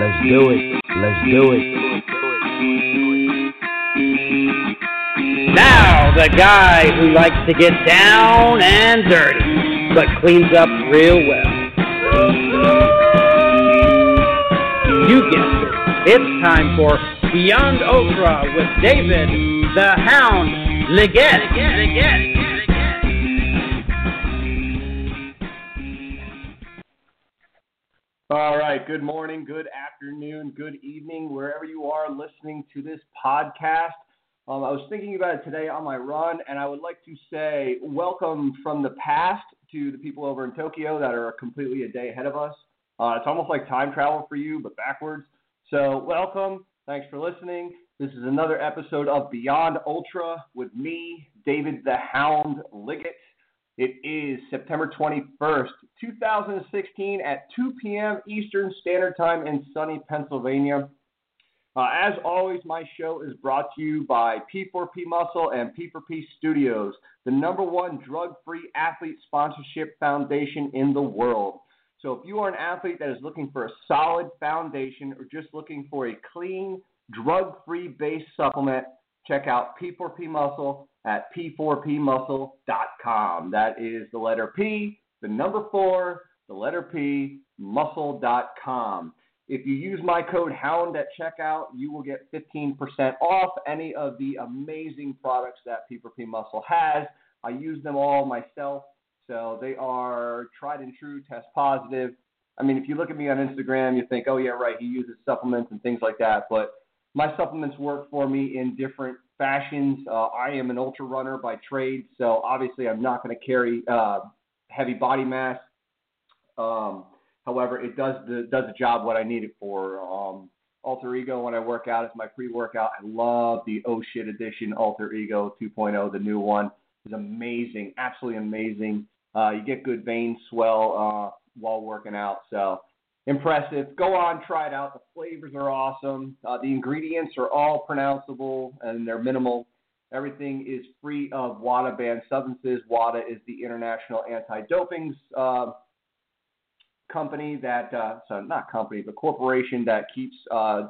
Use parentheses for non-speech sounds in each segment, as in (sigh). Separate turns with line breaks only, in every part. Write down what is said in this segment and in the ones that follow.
Let's do it. Let's do it.
Now, the guy who likes to get down and dirty, but cleans up real well. You guessed it. It's time for Beyond Ultra with David the Hound Liggett. Liggett.
All right. Good morning, good afternoon, good evening, wherever you are listening to this podcast. Um, I was thinking about it today on my run, and I would like to say welcome from the past to the people over in Tokyo that are completely a day ahead of us. Uh, it's almost like time travel for you, but backwards. So, welcome. Thanks for listening. This is another episode of Beyond Ultra with me, David the Hound Liggett. It is September 21st, 2016 at 2 p.m. Eastern Standard Time in sunny Pennsylvania. Uh, as always, my show is brought to you by P4P Muscle and P4P Studios, the number one drug free athlete sponsorship foundation in the world. So, if you are an athlete that is looking for a solid foundation or just looking for a clean, drug free based supplement, check out P4P Muscle at p4pmuscle.com. That is the letter P, the number four, the letter P, muscle.com. If you use my code HOUND at checkout, you will get 15% off any of the amazing products that P4P Muscle has. I use them all myself, so they are tried and true, test positive. I mean, if you look at me on Instagram, you think, oh, yeah, right, he uses supplements and things like that, but my supplements work for me in different fashions. Uh, I am an ultra runner by trade, so obviously I'm not going to carry uh, heavy body mass. Um, however, it does the does the job what I need it for. Um, Alter Ego when I work out is my pre-workout. I love the Oh Shit Edition Alter Ego 2.0, the new one. is amazing, absolutely amazing. Uh, you get good vein swell uh, while working out, so impressive. Go on, try it out. The flavors are awesome. Uh, the ingredients are all pronounceable and they're minimal. Everything is free of WADA banned substances. WADA is the International Anti-Doping uh, company that, uh, so not company, but corporation that keeps uh,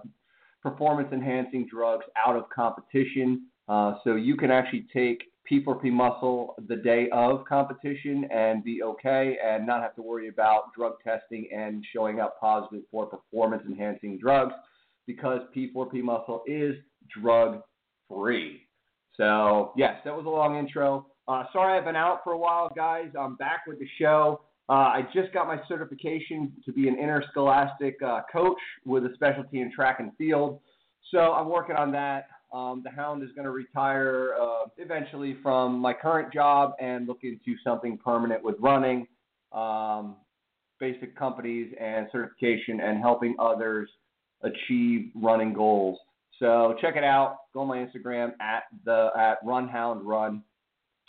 performance-enhancing drugs out of competition. Uh, so you can actually take P4P muscle the day of competition and be okay and not have to worry about drug testing and showing up positive for performance enhancing drugs because P4P muscle is drug free. So, yes, that was a long intro. Uh, sorry I've been out for a while, guys. I'm back with the show. Uh, I just got my certification to be an interscholastic uh, coach with a specialty in track and field. So I'm working on that. Um, the Hound is going to retire uh, eventually from my current job and look into something permanent with running, um, basic companies and certification, and helping others achieve running goals. So check it out. Go on my Instagram at the at RunHound Run,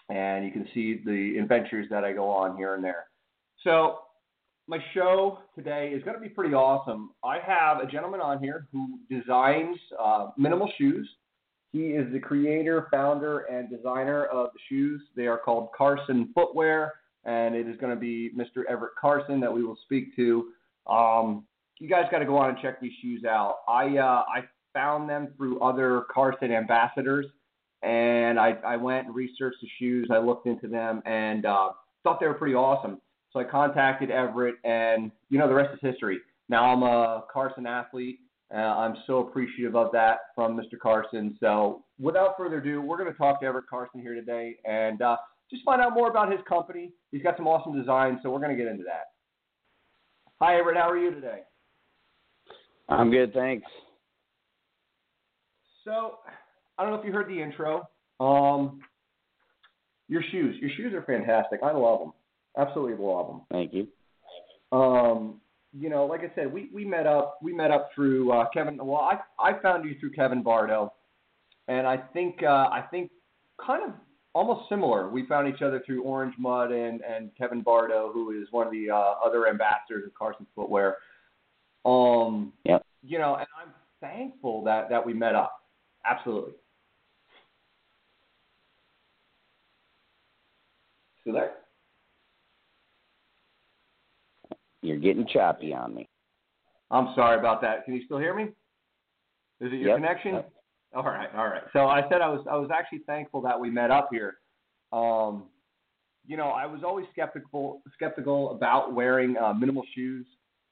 and you can see the adventures that I go on here and there. So my show today is going to be pretty awesome. I have a gentleman on here who designs uh, minimal shoes he is the creator, founder, and designer of the shoes. They are called Carson Footwear, and it is going to be Mr. Everett Carson that we will speak to. Um, you guys got to go on and check these shoes out. I uh, I found them through other Carson ambassadors, and I, I went and researched the shoes. I looked into them and uh, thought they were pretty awesome. So I contacted Everett, and you know the rest is history. Now I'm a Carson athlete. Uh, I'm so appreciative of that from Mr. Carson. So, without further ado, we're going to talk to Everett Carson here today and uh, just find out more about his company. He's got some awesome designs, so we're going to get into that. Hi, Everett. How are you today?
I'm good, thanks.
So, I don't know if you heard the intro. Um, your shoes, your shoes are fantastic. I love them. Absolutely love them.
Thank you.
Um, you know, like I said, we, we met up we met up through uh, Kevin. Well, I I found you through Kevin Bardo, and I think uh, I think kind of almost similar. We found each other through Orange Mud and and Kevin Bardo, who is one of the uh, other ambassadors of Carson Footwear. Um,
yeah.
You know, and I'm thankful that that we met up. Absolutely. Still there?
You're getting choppy on me.
I'm sorry about that. Can you still hear me? Is it your
Yep.
connection?
Yep.
All right, all right. So I said I was I was actually thankful that we met up here. Um, you know, I was always skeptical skeptical about wearing uh, minimal shoes,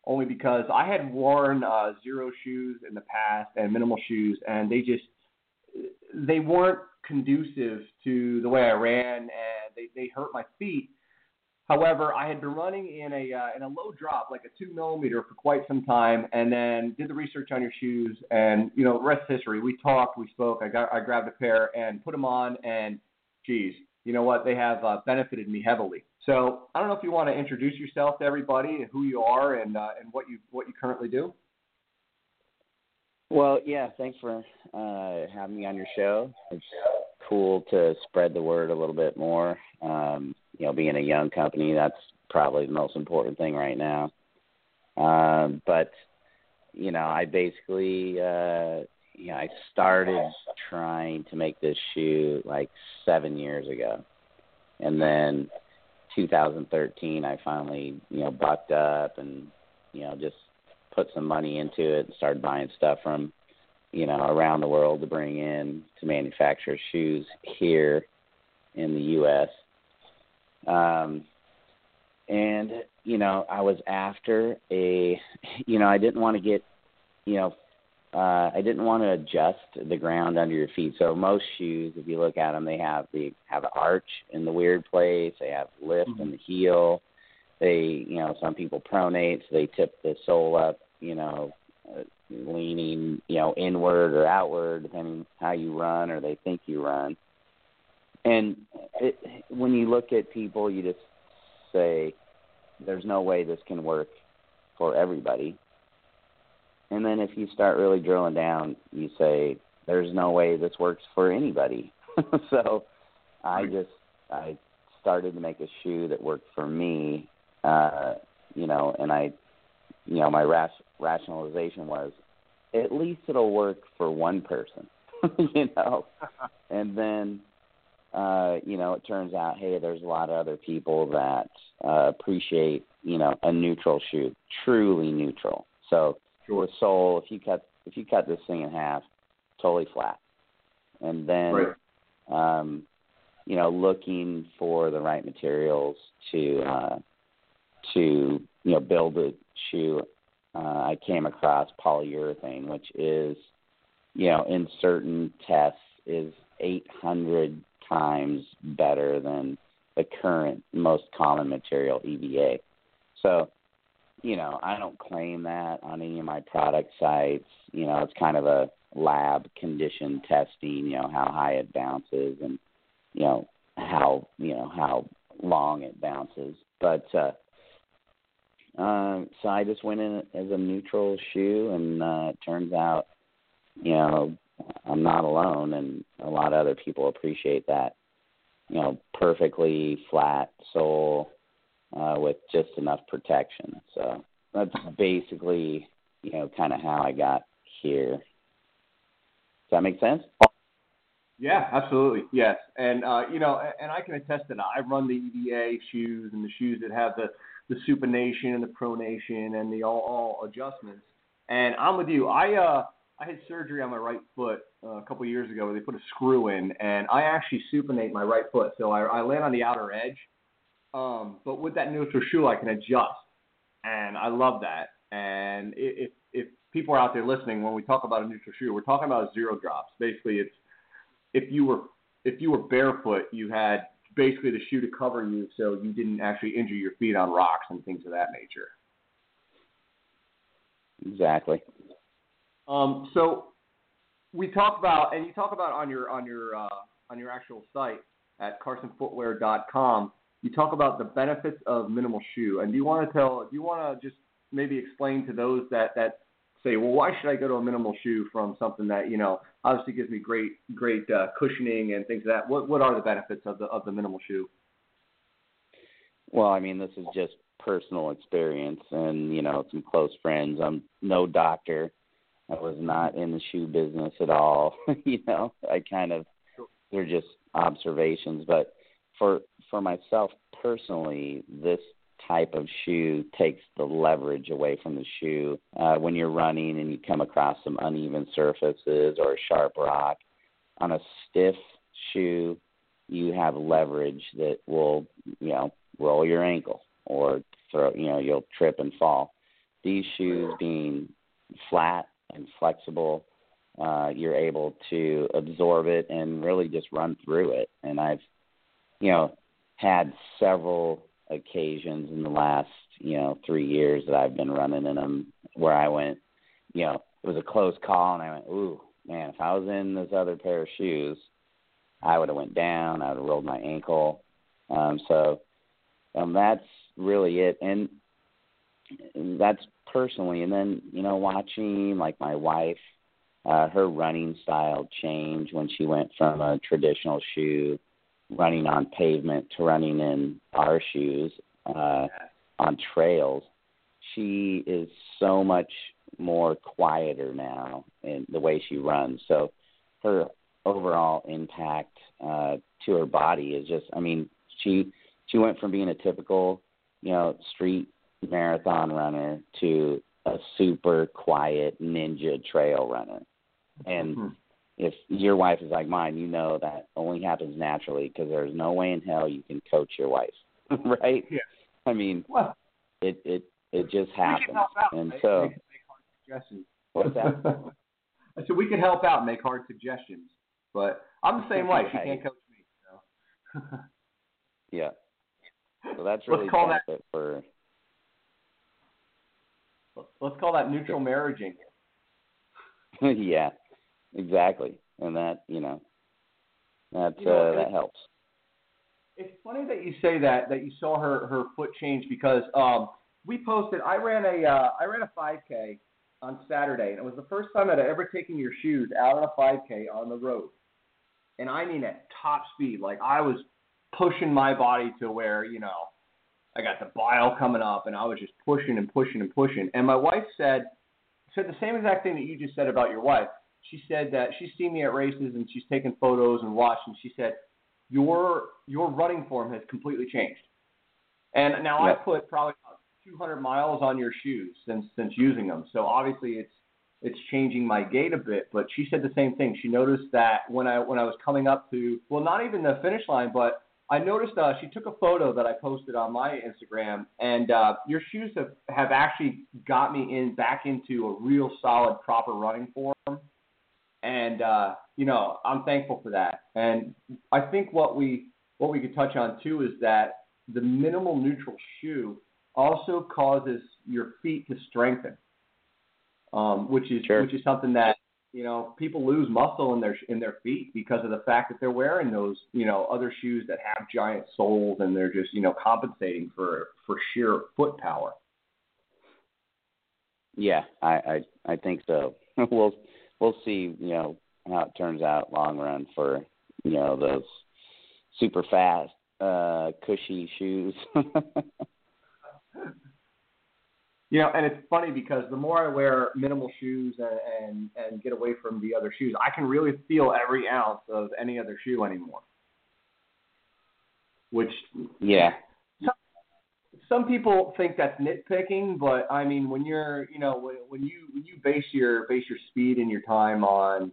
only because I had worn uh, Xero Shoes in the past and minimal shoes, and they just they weren't conducive to the way I ran, and they they hurt my feet. However, I had been running in a uh, in a low drop, like a two millimeter, for quite some time, and then did the research on your shoes, and you know, rest history. We talked, we spoke. I got I grabbed a pair and put them on, and geez, you know what? They have uh, benefited me heavily. So I don't know if you want to introduce yourself to everybody, and who you are, and uh, and what you what you currently do.
Well, yeah, thanks for uh, having me on your show. It's cool to spread the word a little bit more. Um, you know, being a young company, that's probably the most important thing right now. Um, but you know, I basically, uh, you know, I started trying to make this shoe like seven years ago, and then 2013, I finally, you know, bucked up and you know just put some money into it and started buying stuff from you know around the world to bring in to manufacture shoes here in the U.S. Um, and you know I was after a you know I didn't want to get you know uh, I didn't want to adjust the ground under your feet. So most shoes, if you look at them, they have the have an arch in the weird place. They have lift
Mhm.
in the heel. They, you know, some people pronate, so they tip the sole up, you know, uh, leaning, you know, inward or outward, depending how you run or they think you run. And it, when you look at people, you just say, "There's no way this can work for everybody." And then if you start really drilling down, you say, "There's no way this works for anybody." (laughs) so I just I started to make a shoe that worked for me, uh, you know, and I, you know, my ras- rationalization was, at least it'll work for one person, (laughs) you know, (laughs) and then, uh, you know, it turns out, hey, there's a lot of other people that uh, appreciate, you know, a neutral shoe, truly neutral. So with sole, if you cut if you cut this thing in half, totally flat, and then
Right.
um, you know, looking for the right materials to uh, to you know build a shoe. Uh, I came across polyurethane, which is you know in certain tests is 800 times better than the current most common material EVA. So you know, I don't claim that on any of my product sites. You know, it's kind of a lab condition testing, you know, how high it bounces and you know, how you know, how long it bounces. But uh um so I just went in as a neutral shoe and uh it turns out, you know, I'm not alone and a lot of other people appreciate that. You know, perfectly flat sole uh, with just enough protection. So that's basically, you know, kind of how I got here. Does that make sense?
Yeah, absolutely. Yes, and uh, you know, and I can attest that. I run the EVA shoes and the shoes that have the the supination and the pronation and the all all adjustments. And I'm with you. I uh I had surgery on my right foot uh, a couple years ago where they put a screw in, and I actually supinate my right foot, so I, I land on the outer edge. Um, but with that neutral shoe, I can adjust, and I love that. And if if people are out there listening, when we talk about a neutral shoe, we're talking about zero drops. Basically, it's if you were if you were barefoot, you had basically the shoe to cover you, so you didn't actually injure your feet on rocks and things of that nature.
Exactly.
Um, so we talk about, and you talk about on your on your uh, on your actual site at carsonfootwear.com. You talk about the benefits of minimal shoe, and do you want to tell? Do you want to just maybe explain to those that that say, well, why should I go to a minimal shoe from something that you know obviously gives me great great uh, cushioning and things of that? What what are the benefits of the of the minimal shoe?
Well, I mean, this is just personal experience and, you know, some close friends. I'm no doctor. I was not in the shoe business at all. (laughs) you know, I kind of they're just observations, but for for myself personally, this type of shoe takes the leverage away from the shoe. Uh, when you're running and you come across some uneven surfaces or a sharp rock, on a stiff shoe, you have leverage that will, you know, roll your ankle or throw, you know, you'll trip and fall. These shoes being flat and flexible, uh, you're able to absorb it and really just run through it. And I've, you know, had several occasions in the last, you know, three years that I've been running in them where I went, you know, it was a close call and I went, ooh, man, if I was in this other pair of shoes, I would have went down. I would have rolled my ankle. Um, so um, that's really it, and that's personally. And then you know, watching like my wife, uh, her running style change when she went from a traditional shoe, running on pavement, to running in our shoes uh, on trails. She is so much more quieter now in the way she runs. So her overall impact uh, to her body is just I mean she she went from being a typical you know street marathon runner to a super quiet ninja trail runner and mm-hmm. If your wife is like mine you know that only happens naturally because there's no way in hell you can coach your wife (laughs) right
yeah
i mean
well,
it it it just happens and
make,
so
make, make suggestions
what's that (laughs)
so we can help out and make hard suggestions but I'm the same way. She can't coach me. So. (laughs)
yeah. So that's really
let's call
that for.
Let's call that neutral marriaging.
yeah, exactly, and that you know, that
you know,
uh, that helps.
It's funny that you say that that you saw her her foot change because um, we posted. I ran a uh, I ran a 5K on Saturday, and it was the first time that I'd ever taken your shoes out on a 5K on the road and I mean at top speed. Like I was pushing my body to where you know I got the bile coming up, and I was just pushing and pushing and pushing. And my wife said said the same exact thing that you just said about your wife. She said that she's seen me at races and she's taken photos and watched, and she said your your running form has completely changed. And now
yep.
I put probably 200 miles on your shoes since since using them. So obviously it's it's changing my gait a bit. But she said the same thing. She noticed that when I when I was coming up to well, not even the finish line, but I noticed uh, she took a photo that I posted on my Instagram, and uh, your shoes have have actually got me in back into a real solid, proper running form. And uh, you know, I'm thankful for that. And I think what we what we could touch on too is that the minimal neutral shoe also causes your feet to strengthen um, which is
sure.
which is something that you know people lose muscle in their in their feet because of the fact that they're wearing those you know other shoes that have giant soles and they're just you know compensating for for sheer foot power.
Yeah, I I, I think so. (laughs) we'll we'll see you know how it turns out long run for you know those super fast uh cushy shoes. (laughs)
You know, and it's funny because the more I wear minimal shoes and, and and get away from the other shoes, I can really feel every ounce of any other shoe anymore. Which
yeah,
some, people think that's nitpicking, but I mean, when you're you know when, when you when you base your base your speed and your time on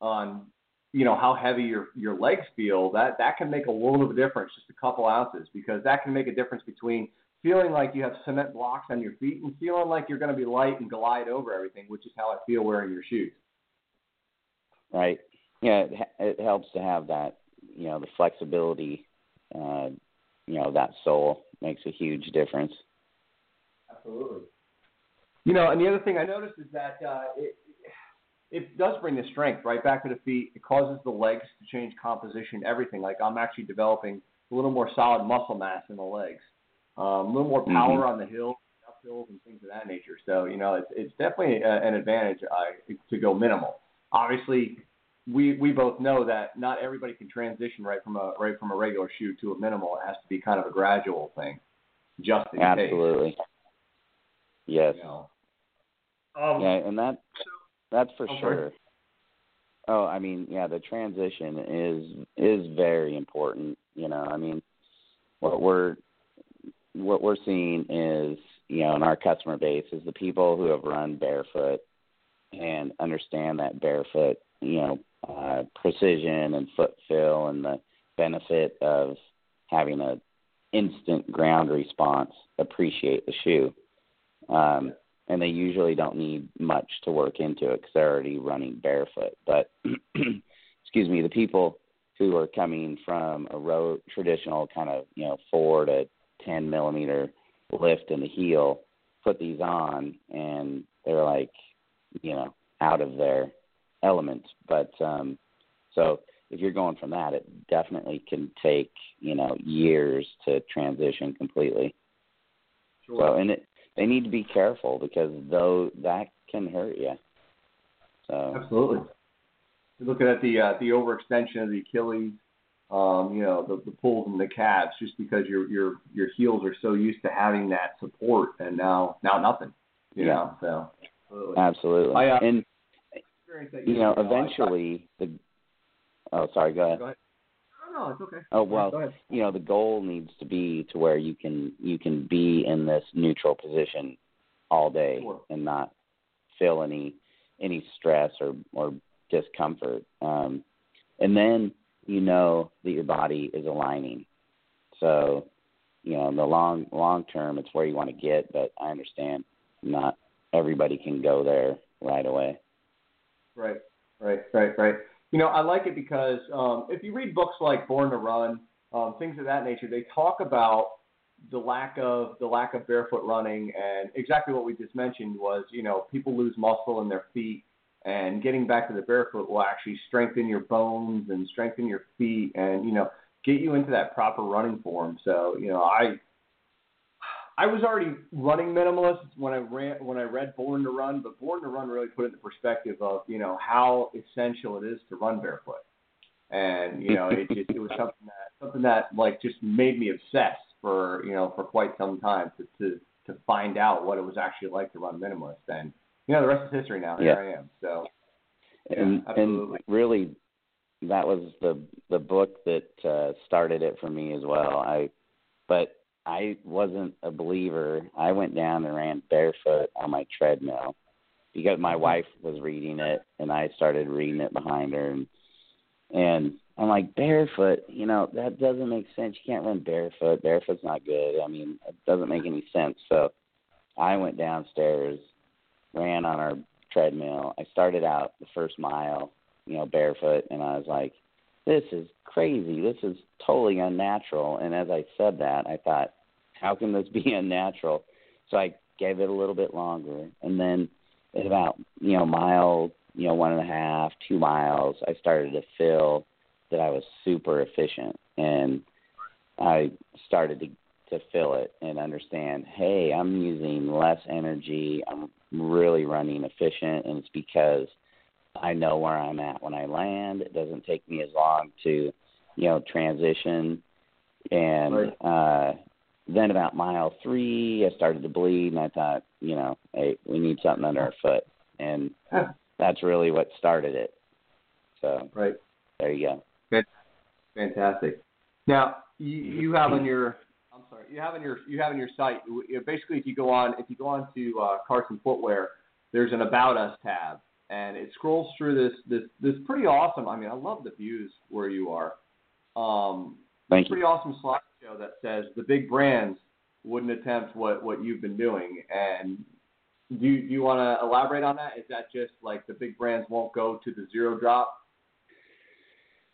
on you know how heavy your your legs feel, that that can make a world of a difference, just a couple ounces, because that can make a difference between feeling like you have cement blocks on your feet and feeling like you're going to be light and glide over everything, which is how I feel wearing your shoes.
Right. Yeah, it, it helps to have that, you know, the flexibility, uh, you know, that sole makes a huge difference.
Absolutely. You know, and the other thing I noticed is that uh, it, it does bring the strength right back to the feet. It causes the legs to change composition, everything. Like I'm actually developing a little more solid muscle mass in the legs um, a little more power
mm-hmm.
on the hill, uphills, and things of that nature. So you know, it's it's definitely a, an advantage uh, to go minimal. Obviously, we we both know that not everybody can transition right from a right from a regular shoe to a minimal. It has to be kind of a gradual thing, just in
Absolutely.
case.
Yes.
You know.
um, yeah, and that that's for
okay.
sure. Oh, I mean, yeah, the transition is is very important. You know, I mean, what we're what we're seeing is, you know, in our customer base is the people who have run barefoot and understand that barefoot, you know, uh, precision and foot feel and the benefit of having an instant ground response appreciate the shoe. Um, and they usually don't need much to work into it because they're already running barefoot. But (clears throat) excuse me, the people who are coming from a road traditional kind of you know four to ten millimeter lift in the heel put these on and they're like you know out of their element. But um, so if you're going from that, it definitely can take you know years to transition completely.
Sure.
So and it they need to be careful because though that can hurt you. So
Absolutely. You're looking at the uh, the overextension of the Achilles, um, you know, the, the pulls in the calves, just because your your your heels are so used to having that support, and now now nothing. You
Yeah.
know, so absolutely.
absolutely.
I, uh,
and
Experience that
you know,
I-
eventually the oh sorry, go ahead.
Go ahead. No, no, it's okay.
Oh well, you know the goal needs to be to where you can you can be in this neutral position all day
Sure.
and not feel any any stress or or discomfort um and then you know that your body is aligning so you know in the long long term it's where you want to get but i understand not everybody can go there right away
Right, right, right, right. You know, I like it because um, if you read books like Born to Run, um, things of that nature, they talk about the lack of the lack of barefoot running and exactly what we just mentioned was you know people lose muscle in their feet and getting back to the barefoot will actually strengthen your bones and strengthen your feet and you know get you into that proper running form so you know i I was already running minimalist when I ran when I read Born to Run, but Born to Run really put it in the perspective of you know how essential it is to run barefoot, and you know it just it was something that something that like just made me obsessed for you know for quite some time to to to find out what it was actually like to run minimalist, and you know the rest is history now. Here I am. So Yeah,
and and really that was the the book that uh started it for me as well. I but i wasn't a believer. I went down and ran barefoot on my treadmill because my mm-hmm. wife was reading it and i started reading it behind her and and i'm like barefoot you know that doesn't make sense. You can't run barefoot. Barefoot's not good. I mean it doesn't make any sense. So i went downstairs ran on our treadmill. I started out the first mile, you know, barefoot, and I was like, this is crazy. This is totally unnatural. And as I said that, I thought, how can this (laughs) be unnatural? So I gave it a little bit longer, and then at about you know mile, you know one and a half, two miles, I started to feel that I was super efficient, and I started to to feel it and understand, hey, I'm using less energy. I'm really running efficient, and it's because I know where I'm at when I land. It doesn't take me as long to, you know, transition. And
Right.
uh, then about mile three, I started to bleed, and I thought, you know, hey, we need something under our foot, and
Yeah.
that's really what started it. So
right.
there you go.
Fantastic. Now you, you have on your I'm sorry you have on your you have on your site basically if you go on if you go on to uh, Carson Footwear there's an About Us tab and it scrolls through this this this pretty awesome I mean I love the views where you are um
Thank you.
pretty awesome slideshow that says the big brands wouldn't attempt what what you've been doing and do you, do you want to elaborate on that is that just like the big brands won't go to the zero drop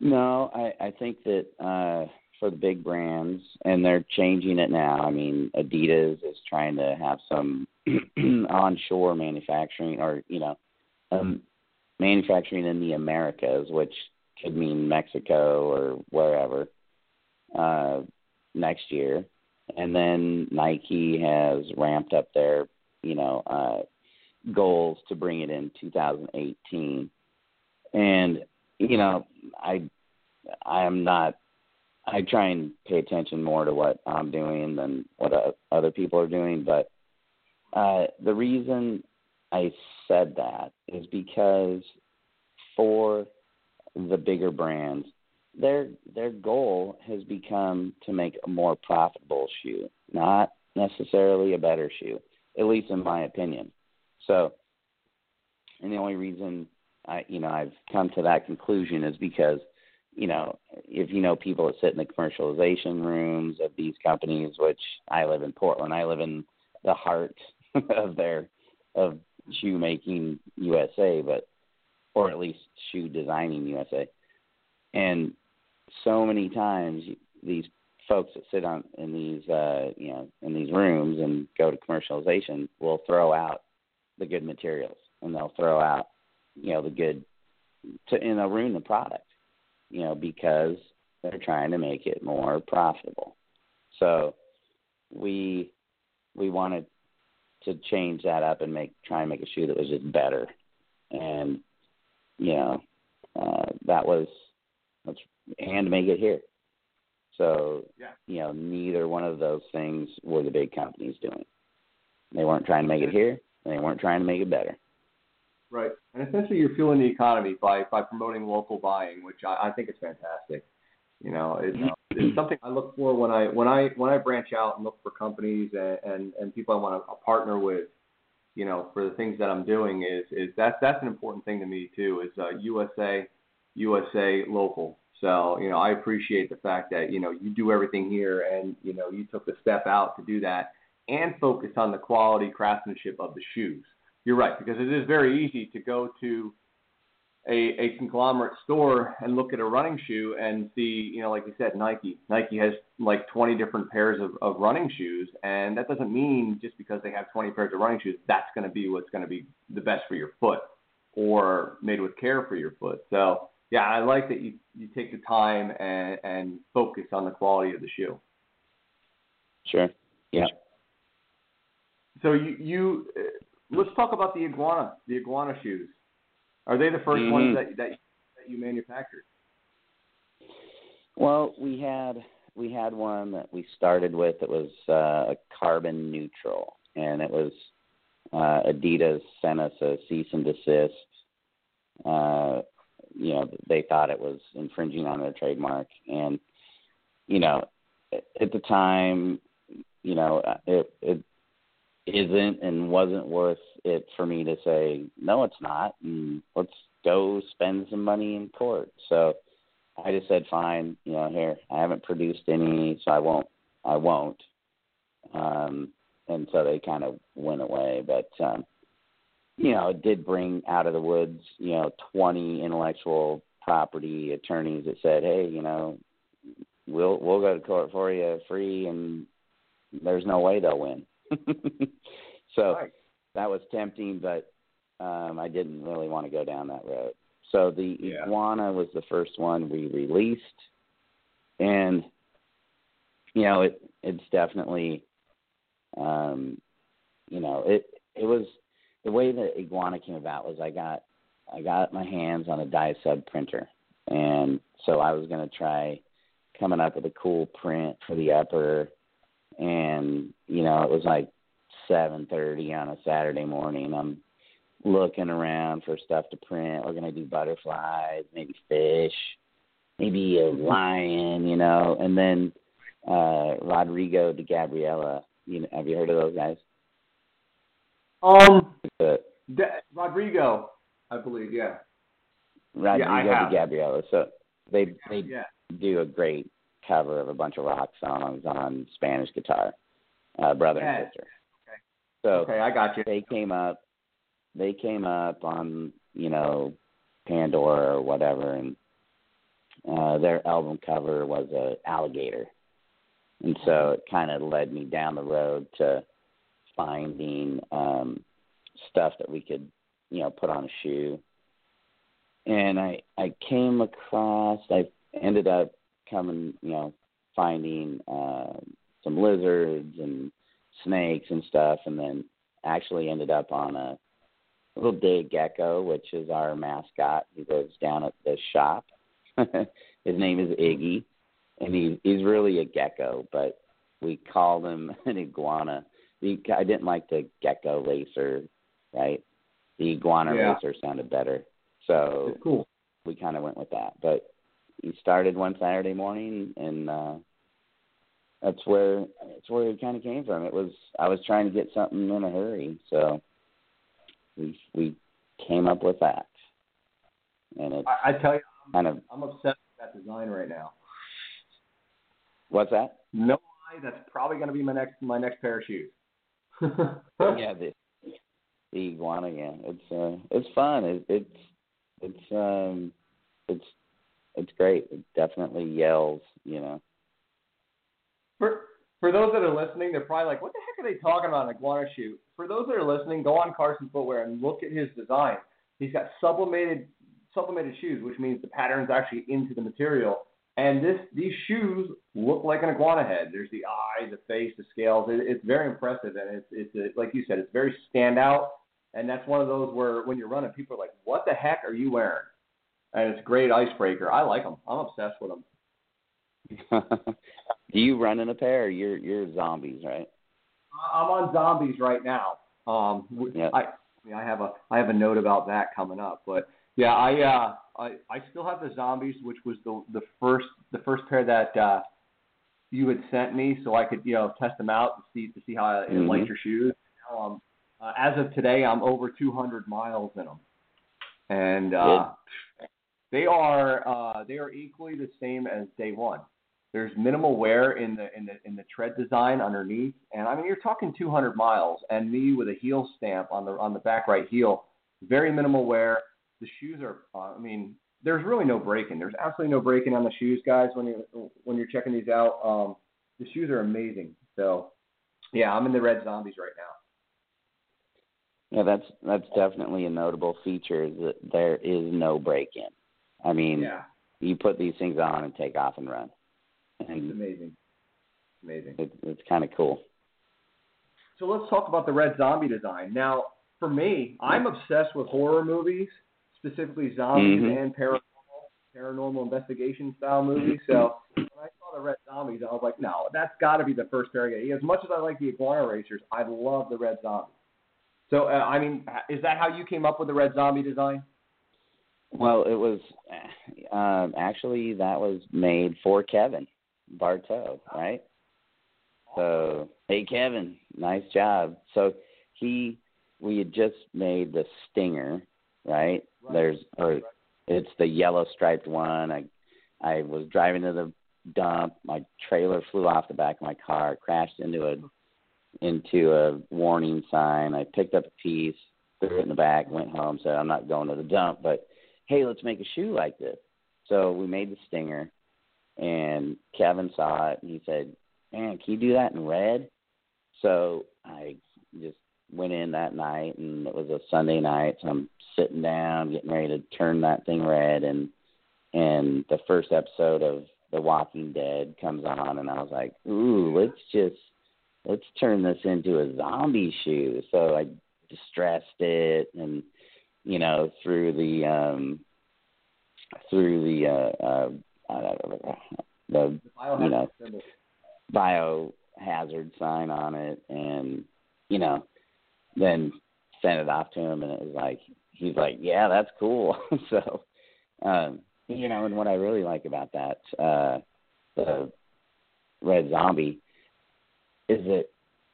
No, I, I think that uh, for the big brands, and they're changing it now. I mean, Adidas is trying to have some (clears throat) onshore manufacturing, or you know, um, manufacturing in the Americas, which could mean Mexico or wherever uh, next year. And then Nike has ramped up their, you know, uh, goals to bring it in 2018. And you know, I I'm not. I try and pay attention more to what I'm doing than what other people are doing. But uh, the reason I said that is because for the bigger brands, their their goal has become to make a more profitable shoe, not necessarily a better shoe, at least in my opinion. So, and the only reason I you know I've come to that conclusion is because you know if you know people that sit in the commercialization rooms of these companies, which I live in Portland, I live in the heart (laughs) of their of shoemaking USA, but or at least shoe designing USA. And so many times these folks that sit on in these uh you know in these rooms and go to commercialization will throw out the good materials and they'll throw out you know the good to and they'll ruin the product you know because they're trying to make it more profitable so we we wanted to change that up and make try and make a shoe that was just better and you know uh that was let's and make it here so
Yeah.
you know neither one of those things were the big companies doing they weren't trying to make it here and they weren't trying to make it better
Right. And essentially, you're fueling the economy by by promoting local buying, which I, I think is fantastic. You know, it's, it's something I look for when I when I when I branch out and look for companies and and, and people I want to partner with. You know, for the things that I'm doing is is that's that's an important thing to me too. Is uh, USA, USA local. So you know, I appreciate the fact that you know you do everything here, and you know you took the step out to do that, and focus on the quality craftsmanship of the shoes you're right because it is very easy to go to a, a conglomerate store and look at a running shoe and see, you know, like you said, Nike. Nike has like 20 different pairs of, of running shoes, and that doesn't mean just because they have 20 pairs of running shoes, that's going to be what's going to be the best for your foot or made with care for your foot. So, yeah, I like that you, you take the time and, and focus on the quality of the shoe.
sure yeah
So you, you uh, let's talk about the iguana, the iguana shoes. Are they the 1st
Mhm.
ones that, that that you manufactured?
Well, we had we had one that we started with that was uh, carbon neutral, and it was uh, Adidas sent us a cease and desist. Uh, you know, they thought it was infringing on their trademark, and you know, at the time, you know, it it isn't and wasn't worth it for me to say no, it's not, and let's go spend some money in court. So I just said, fine, you know, here I haven't produced any, so I won't, I won't. Um, and so they kind of went away, but um, you know, it did bring out of the woods, you know, 20 intellectual property attorneys that said, hey, you know, we'll we'll go to court for you free, and there's no way they'll win. (laughs) so
Right.
that was tempting, but um, I didn't really want to go down that road. So the
Yeah.
iguana was the first one we released, and you know it it's definitely um, you know it it was the way the iguana came about was I got I got my hands on a dye sub printer, and so I was going to try coming up with a cool print for the upper, and you know it was like seven thirty on a Saturday morning. I'm looking around for stuff to print. We're gonna do butterflies, maybe fish, maybe a lion, you know, and then uh Rodrigo de Gabriela. You know, have you heard of those guys?
Um,
The
De- Rodrigo, I believe. Yeah.
Rodrigo
have.
de Gabriela. So they they
Yeah.
do a great cover of a bunch of rock songs on Spanish guitar, uh, brother
Yeah.
and sister.
Okay.
So
Okay, I got you.
they came up they came up on you know pandora or whatever and uh their album cover was a alligator and so it kind of led me down the road to finding um stuff that we could you know put on a shoe and i i came across i ended up coming you know finding uh some lizards and snakes and stuff and then actually ended up on a little day gecko, which is our mascot. He lives down at the shop. (laughs) His name is Iggy, and he he's really a gecko, but we called him (laughs) an iguana. The, I didn't like the gecko racer, right? The iguana
Yeah.
racer sounded better, so
cool.
we kind of went with that. But he started one Saturday morning, and uh, that's where that's where it kind of came from. It was I was trying to get something in a hurry, so we we came up with that, and it's
I, I tell you,
kind of
I'm obsessed with that design right now.
what's that?
No lie, that's probably going to be my next my next pair of shoes. (laughs)
yeah, the the iguana. Yeah, it's uh, it's fun. It, it's it's um, it's it's great. It definitely yells. You know.
For for those that are listening, they're probably like, "What the heck are they talking about an iguana shoe?" For those that are listening, go on Carson Footwear and look at his design. He's got sublimated sublimated shoes, which means the pattern's actually into the material. And this these shoes look like an iguana head. There's the eye, the face, the scales. It, it's very impressive, and it's it's a, like you said, it's very standout. And that's one of those where when you're running, people are like, "What the heck are you wearing?" And it's a great icebreaker. I like them. I'm obsessed with them. (laughs)
Do you run in a pair? You're you're zombies, right?
I'm on zombies right now. Um,
Yeah.
I, I have a I have a note about that coming up, but yeah, I uh, I I still have the zombies, which was the the first the first pair that uh, you had sent me, so I could you know test them out to see to see how it
Mhm.
likes your shoes. Um, uh, as of today, I'm over 200 miles in them, and uh, they are uh, they are equally the same as day one. There's minimal wear in the in the in the tread design underneath, and I mean you're talking 200 miles, and me with a heel stamp on the on the back right heel, very minimal wear. The shoes are, uh, I mean, there's really no breaking. There's absolutely no breaking on the shoes, guys. When you when you're checking these out, um, the shoes are amazing. So, yeah, I'm in the red zombies right now.
Yeah, that's that's definitely a notable feature that there is no break in. I mean,
Yeah,
you put these things on and take off and run,
it's
and
amazing, amazing.
it, it's kind of cool.
So let's talk about the red zombie design. Now, for me, I'm obsessed with horror movies, specifically zombies
Mhm.
and paranormal, paranormal investigation style movies. So when I saw the red zombies, I was like, no, that's got to be the first pair I get. As much as I like the iguana racers, I love the red zombies. So, uh, I mean, is that how you came up with the red zombie design?
Well, it was um, actually that was made for Kevin Bartow, right? So, hey Kevin, nice job. So he, we had just made the Stinger, right?
Right.
There's, or it's the yellow striped one. I, I was driving to the dump. My trailer flew off the back of my car, crashed into a, into a warning sign. I picked up a piece, threw it in the back, went home, said I'm not going to the dump, but hey, let's make a shoe like this. So we made the Stinger, and Kevin saw it, and he said, man, can you do that in red? So I just went in that night, and it was a Sunday night, so I'm sitting down, getting ready to turn that thing red, and and the first episode of The Walking Dead comes on, and I was like, ooh, let's just let's turn this into a zombie shoe. So I distressed it, and you know, through the um through the uh uh know, the You know.
symbol.
biohazard sign on it and you know then sent it off to him and it was like he's like yeah that's cool (laughs) so um you know and what i really like about that uh the red zombie is that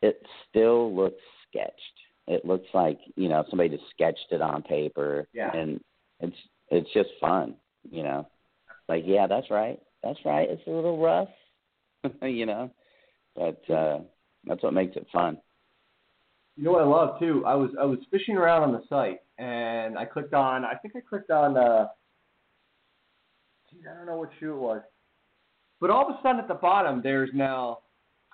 it still looks sketched it looks like you know somebody just sketched it on paper
Yeah.
and it's it's just fun you know like yeah that's right that's right it's a little rough (laughs) you know but uh that's what makes it fun
You know what I love too? I was I was fishing around on the site and I clicked on I think I clicked on uh geez, I don't know what shoe it was. But all of a sudden at the bottom there's now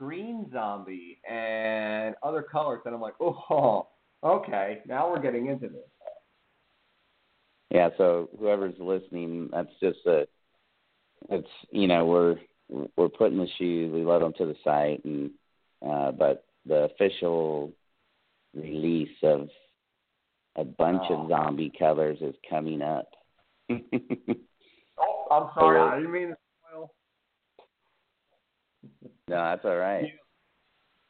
green zombie and other colors and I'm like, Oh okay, now we're getting into this.
yeah so whoever's listening that's just a it's you know we're we're putting the shoes we load them to the site and uh but the official release of a bunch
Oh.
of zombie colors is coming up
Oh, I'm sorry. I didn't mean to spoil.
No that's all right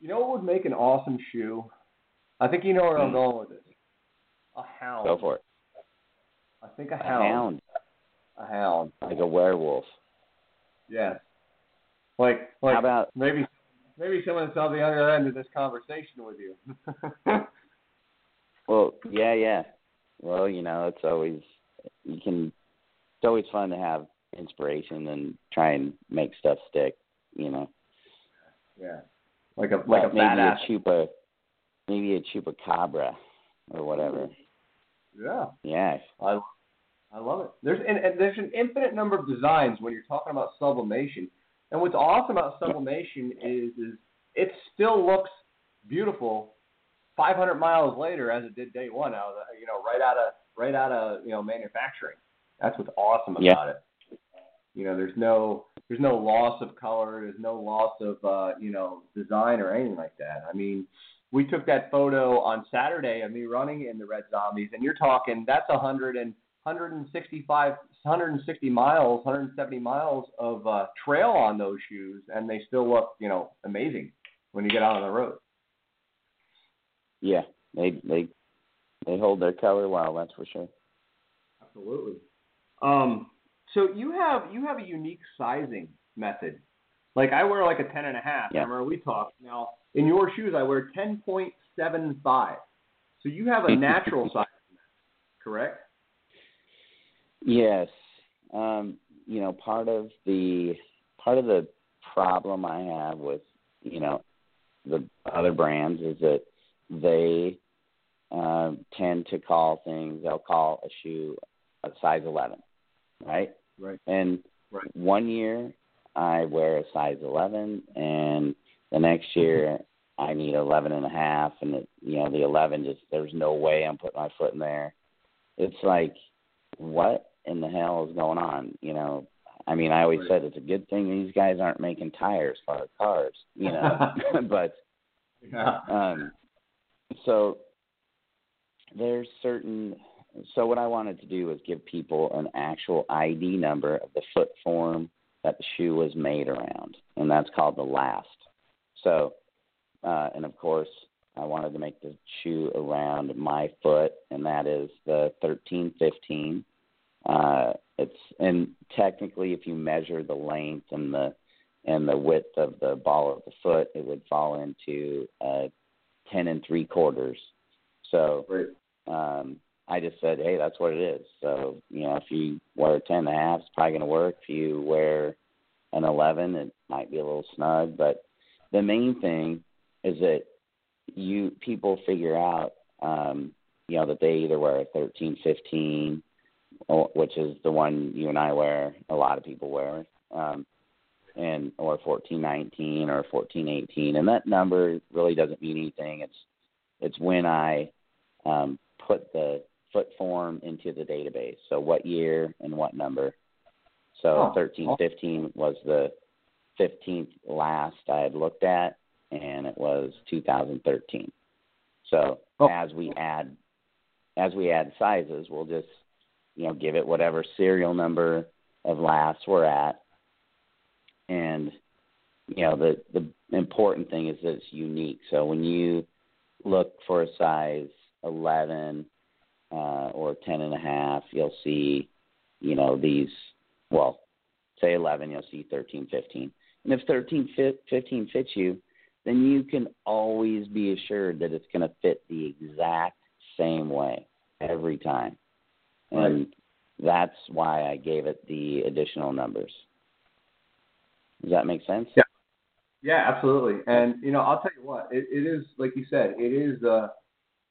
You know what would make an awesome shoe? I think you know where I'm
Hmm.
going with this. A hound.
go for it
I think a
a
hound.
hound
a hound.
like a werewolf.
Yeah. Like like
How about
maybe maybe someone's on the other end of this conversation with you.
well, (laughs) yeah, yeah. Well, you know, it's always you can. It's always fun to have inspiration and try and make stuff stick. You know,
yeah. Like a like a
maybe
badass.
a chupa, maybe a chupacabra or whatever.
Yeah.
Yeah,
I I love it. There's and, and there's an infinite number of designs when you're talking about sublimation. And what's awesome about sublimation is is it still looks beautiful 500 miles later as it did day one out of you know right out of right out of you know manufacturing. That's what's awesome about
Yeah.
it. You know, there's no there's no loss of color, there's no loss of uh, you know design or anything like that. I mean, we took that photo on Saturday of me running in the Red Zombies, and you're talking that's a hundred and 165, 160 miles, 170 miles of uh, trail on those shoes, and they still look, you know, amazing when you get out on the road.
yeah. They they they hold their color well. That's for sure.
Absolutely. Um, so you have you have a unique sizing method. Like I wear like a ten and a half.
Yeah.
Remember we talked. Now in your shoes I wear ten point seven five. So you have a (laughs) natural size, correct?
Yes. Um, you know, part of the part of the problem I have with, you know, the other brands is that they uh, tend to call things they'll call a shoe a size eleven. Right?
Right.
And
Right.
one year I wear a size eleven and the next year I need eleven and a half and it, you know, the eleven just there's no way I'm putting my foot in there. It's like what in the hell is going on? You know, I mean, I always said it's a good thing these guys aren't making tires for our cars, you know. (laughs) (laughs) but
Yeah.
um, so there's certain. So what I wanted to do was give people an actual ID number of the foot form that the shoe was made around, and that's called the last. So, uh, and of course, I wanted to make the shoe around my foot, and that is the 1315. Uh, it's and technically, if you measure the length and the and the width of the ball of the foot, it would fall into uh, ten and three quarters. So
Right.
um, I just said, hey, that's what it is. So you know, if you wear a ten and a half, it's probably going to work. If you wear an eleven, it might be a little snug. But the main thing is that you people figure out, um, you know, that they either wear a thirteen, fifteen, or, which is the one you and I wear. A lot of people wear. Um, and or 1419 or 1418 and that number really doesn't mean anything it's it's when i um, put the foot form into the database. So what year and what number? So
Oh,
1315 was the 15th last i had looked at and it was 2013 so
Oh.
as we add as we add sizes we'll just you know give it whatever serial number of last we're at. And you know the the important thing is that it's unique. So when you look for a size 11 uh, or 10 and a half, you'll see you know these. Well, say 11, you'll see 13, 15, and if 13, fit, 15 fits you, then you can always be assured that it's going to fit the exact same way every time, and that's why I gave it the additional numbers. Does that make sense?
Yeah. Yeah, absolutely. And you know, I'll tell you what, it, it is like you said, it is uh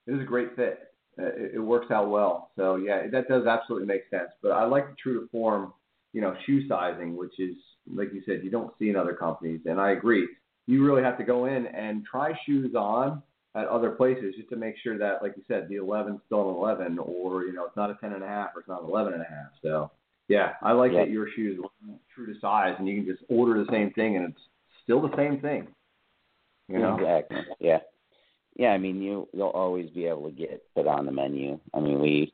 it is a great fit. It, it works out well. So yeah, that does absolutely make sense. But I like the true to form, you know, shoe sizing, which is like you said, you don't see in other companies. And I agree. You really have to go in and try shoes on at other places just to make sure that, like you said, the 11 still an 11, or you know, it's not a 10 and a half, or it's not an 11 and a half. So yeah, I like
Yeah.
that your shoes are true to size, and you can just order the same thing, and it's still the same thing. You know?
Exactly. Yeah. Yeah, I mean you you'll always be able to get put on the menu. I mean we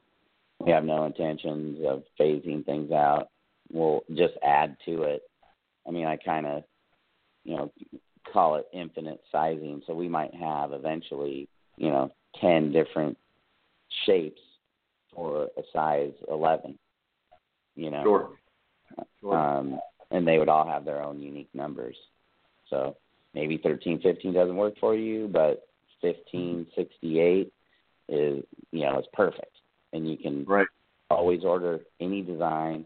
we have no intentions of phasing things out. We'll just add to it. I mean I kinda you know, call it infinite sizing. So we might have eventually, you know, ten different shapes for a size eleven. You know.
Sure. Sure.
Um, and they would all have their own unique numbers. So maybe thirteen fifteen doesn't work for you, but fifteen sixty eight is you know is perfect, and you can
right.
always order any design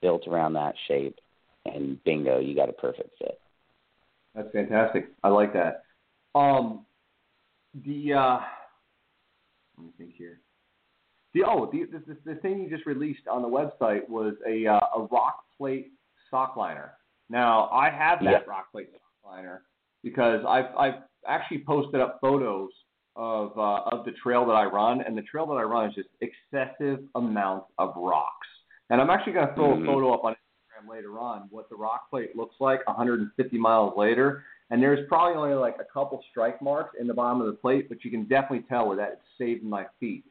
built around that shape, and bingo, you got a perfect fit.
That's fantastic. I like that. Um, the uh, let me think here. The oh, the, the the thing you just released on the website was a uh, a rock plate sock liner. Now I have that rock plate sock liner because I've I've actually posted up photos of uh, of the trail that I run, and the trail that I run is just excessive amounts of rocks. And I'm actually going to throw
Mhm.
a photo up on Instagram later on what the rock plate looks like 150 miles later. And there's probably only like a couple strike marks in the bottom of the plate, but you can definitely tell where that it's saved my feet.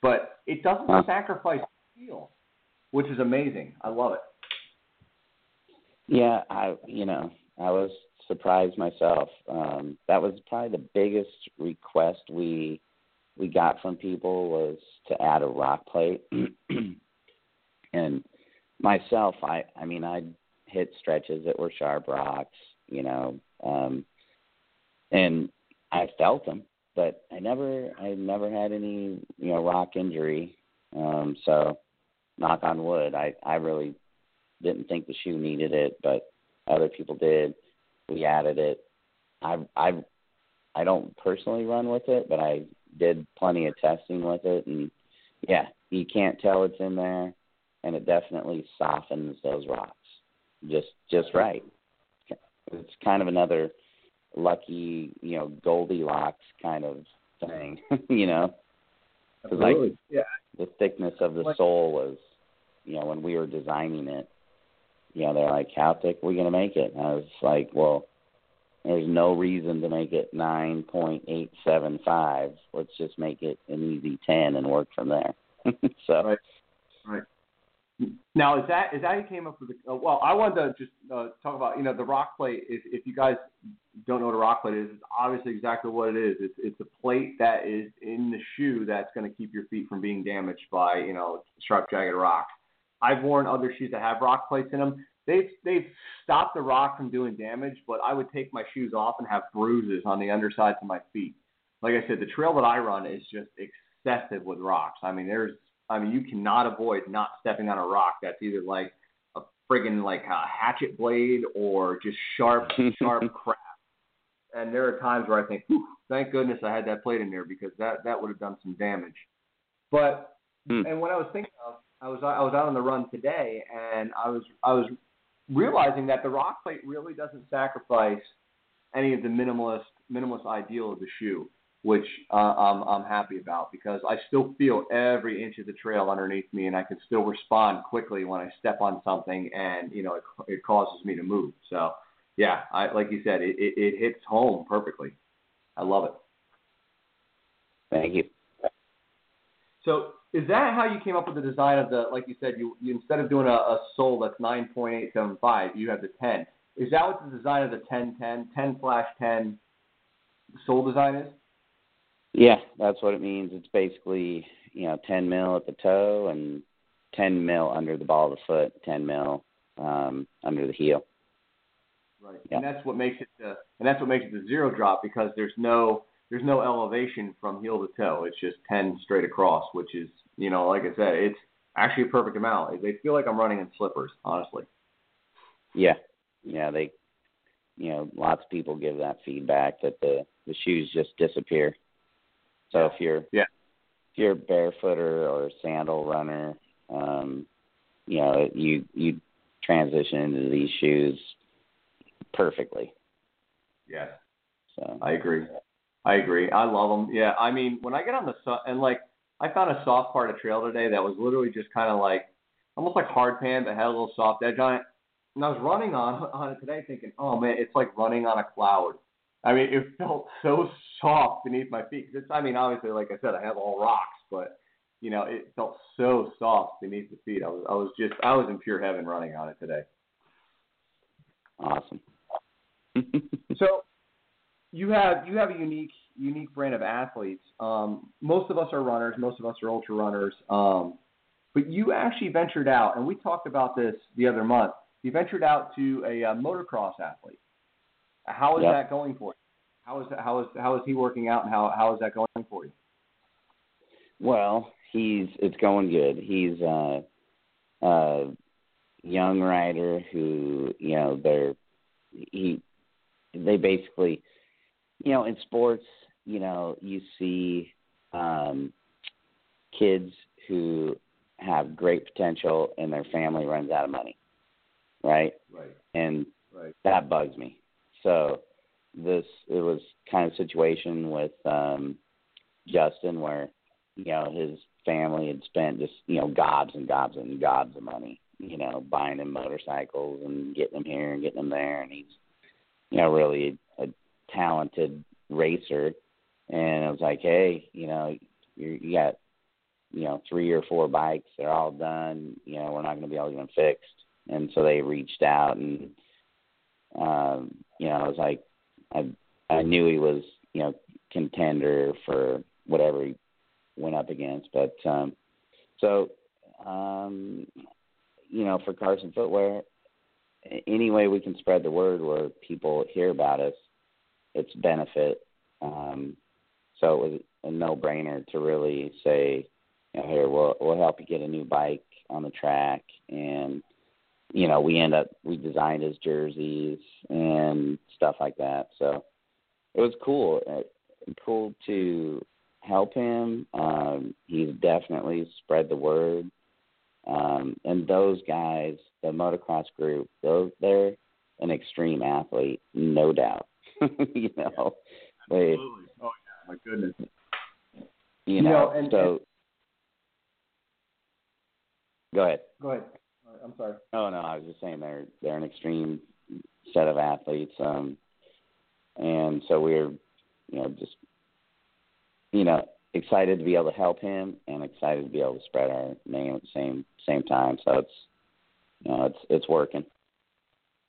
But it doesn't
Huh.
sacrifice feel, which is amazing. I love it.
Yeah, I you know I was surprised myself. Um, that was probably the biggest request we we got from people was to add a rock plate. (clears throat) and myself, I I mean I hit stretches that were sharp rocks, you know, um, and I felt them, but I never I never had any you know rock injury. Um, so knock on wood, I I really didn't think the shoe needed it, but other people did. We added it. I I I don't personally run with it, but I did plenty of testing with it, and yeah, you can't tell it's in there, and it definitely softens those rocks just just right. It's kind of another lucky, you know, Goldilocks kind of thing, (laughs) you know. 'Cause, like,
Absolutely. yeah.
the thickness of the
Like-
sole was, you know, when we were designing it, you know, they're like, how thick are we going to make it? And I was like, well, there's no reason to make it 9.875. Let's just make it an easy 10 and work from there. (laughs) so,
Right. Right. Now, is that is that you came up with? The, uh, well, I wanted to just uh, talk about you know the rock plate. If if you guys don't know what a rock plate is, it's obviously exactly what it is. It's it's a plate that is in the shoe that's going to keep your feet from being damaged by you know sharp, jagged rocks. I've worn other shoes that have rock plates in them. They've they've stopped the rock from doing damage, but I would take my shoes off and have bruises on the undersides of my feet. Like I said, the trail that I run is just excessive with rocks. I mean, there's I mean, you cannot avoid not stepping on a rock that's either like a friggin' like a hatchet blade or just sharp, (laughs) sharp crap. And there are times where I think, thank goodness I had that plate in there because that that would have done some damage. But
Hmm.
and what I was thinking of, I was I was out on the run today, and I was I was realizing that the rock plate really doesn't sacrifice any of the minimalist minimalist ideal of the shoe which uh, I'm, I'm happy about because I still feel every inch of the trail underneath me, and I can still respond quickly when I step on something, and you know it, it causes me to move. So, yeah, I, like you said, it, it, it hits home perfectly. I love it.
thank you.
So, is that how you came up with the design of the? Like you said, you, you instead of doing a, a sole that's 9.875, you have the 10. Is that what the design of the 10 10 10 slash 10 sole design is?
Yeah, that's what it means. It's basically, you know, 10 mil at the toe and 10 mil under the ball of the foot, 10 mil um, under the heel.
Right.
Yeah.
And that's what makes it the and that's what makes it the zero drop because there's no there's no elevation from heel to toe. It's just ten straight across, which is you know, like I said, it's actually a perfect amount. They feel like I'm running in slippers, honestly.
Yeah, yeah. They, you know, lots of people give that feedback that the the shoes just disappear. So if you're
Yeah.
if you're a barefooter or a sandal runner, um, you know, you you transition into these shoes perfectly.
Yes.
So
I agree. I agree. I love them. Yeah. I mean, when I get on the so- and like I found a soft part of trail today that was literally just kind of like almost like hard pan but had a little soft edge on it. And I was running on (laughs) on it today, thinking, oh man, it's like running on a cloud. I mean, it (laughs) felt so soft beneath my feet. It's, I mean, obviously, like I said, I have all rocks, but you know, it felt so soft beneath the feet. I was, I was just, I was in pure heaven running on it today.
awesome. (laughs)
So you have you have a unique unique brand of athletes. Um, most of us are runners. Most of us are ultra runners. Um, But you actually ventured out, and we talked about this the other month. You ventured out to a uh, motocross athlete. How is
Yep.
that going for you? How is that, how is how is he working out, and how how is that going for you?
Well, he's it's going good. He's uh a young rider who, you know, they're he they basically you know, in sports, you know, you see um kids who have great potential and their family runs out of money. Right?
Right,
And
right.
that bugs me. So this it was kind of situation with um Justin where you know his family had spent just you know gobs and gobs and gobs of money you know buying him motorcycles and getting him here and getting him there and he's you know really talented racer. And it was like hey you know you you got you know three or four bikes. They're all done. You know we're not going to be able to get them fixed. And so they reached out and um you know I was like I I knew he was you know contender for whatever he went up against. But um so um you know for Carson footwear any way we can spread the word where people hear about us it's benefit. Um so it was a no brainer to really say you know, here we'll we'll help you get a new bike on the track. And you know we end up we designed his jerseys and stuff like that. So it was cool. Uh, cool to help him. Um he's definitely spread the word. Um and those guys the motocross group those they're an extreme athlete no doubt (laughs) you know they
Absolutely. Oh yeah, my goodness.
you
You
know,
know, and-
so go ahead
Go ahead. I'm sorry.
Oh no, I was just saying they're they're an extreme set of athletes, um, and so we're you know just you know excited to be able to help him and excited to be able to spread our name at the same same time. So it's you know it's it's working.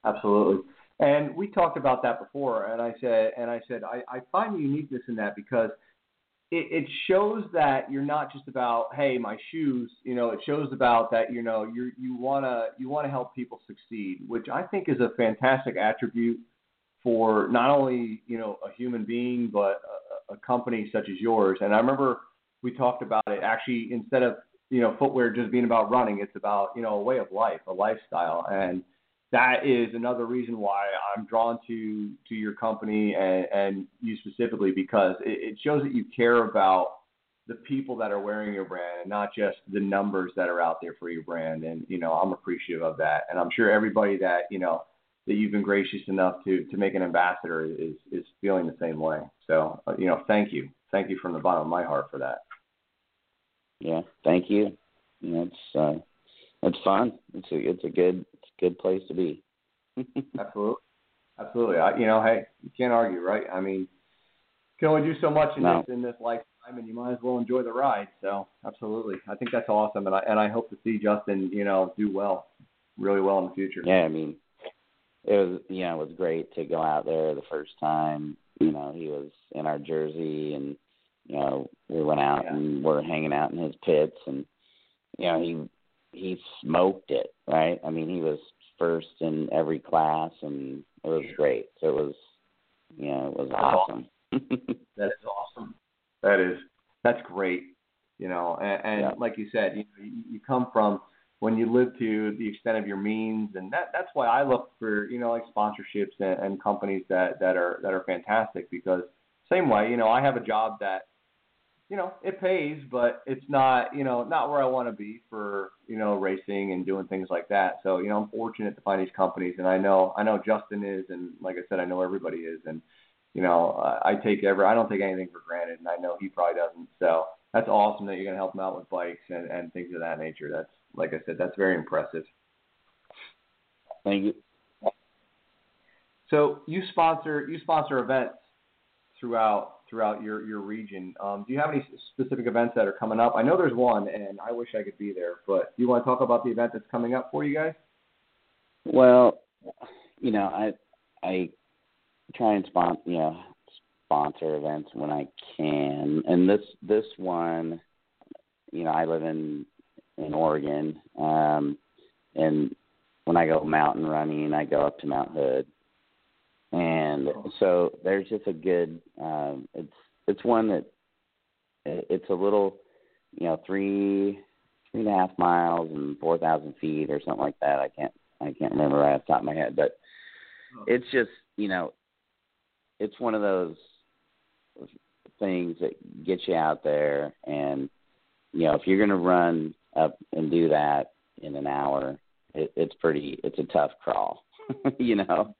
Absolutely. And we talked about that before, and I said, and I said, I, I find uniqueness in that because it, it shows that you're not just about, hey, my shoes. You know, it shows about that, you know, you you wanna you wanna help people succeed, which I think is a fantastic attribute for not only you know a human being but a, a company such as yours. And I remember we talked about it actually instead of you know footwear just being about running, it's about you know a way of life, a lifestyle, and that is another reason why I'm drawn to to your company and, and you specifically because it, it shows that you care about the people that are wearing your brand and not just the numbers that are out there for your brand. And you know, I'm appreciative of that, and I'm sure everybody that you know that you've been gracious enough to to make an ambassador is is feeling the same way. So uh, you know, thank you, thank you from the bottom of my heart for that.
Yeah, thank you. You know, it's uh, fun. It's a it's a good good place to be. (laughs)
Absolutely. Absolutely. I, you know, hey, you can't argue, right? I mean, you can only do so much in
No.
this in this lifetime, and you might as well enjoy the ride. So, absolutely, I think that's awesome, and I and I hope to see Justin, you know, do well, really well in the future.
Yeah, I mean, it was you know it was great to go out there the first time. You know, he was in our jersey, and you know we went out
Yeah.
and we're hanging out in his pits, and you know he he smoked it. Right? I mean, he was first in every class, and it was great. So it was, you know, it was
That's
awesome.
That is awesome. That is that's great. You know, and, and
Yeah.
like you said, you, you you come from when you live to the extent of your means, and that that's why I look for you know like sponsorships and, and companies that that are that are fantastic because same way you know I have a job that you know it pays, but it's not you know not where I want to be for you know racing and doing things like that. So you know I'm fortunate to find these companies, and I know I know Justin is, and like I said, I know everybody is, and you know, I take every, I don't take anything for granted, and I know he probably doesn't. So that's awesome that you're going to help him out with bikes and, and things of that nature. That's, like I said, that's very impressive.
Thank you.
So you sponsor, you sponsor events throughout throughout your your region. Um, do you have any specific events that are coming up? I know there's one, and I wish I could be there. But do you want to talk about the event that's coming up for you guys?
Well, you know, I I try and sponsor, you know, sponsor events when I can. And this this one, you know, I live in in Oregon. Um, and when I go mountain running, I go up to Mount Hood. And so there's just a good. Um, it's it's one that it's a little, you know, three three and a half miles and four thousand feet or something like that. I can't I can't remember right off the top of my head, but it's just you know, it's one of those things that get you out there and you know if you're going to run up and do that in an hour it, it's pretty it's a tough crawl (laughs) you know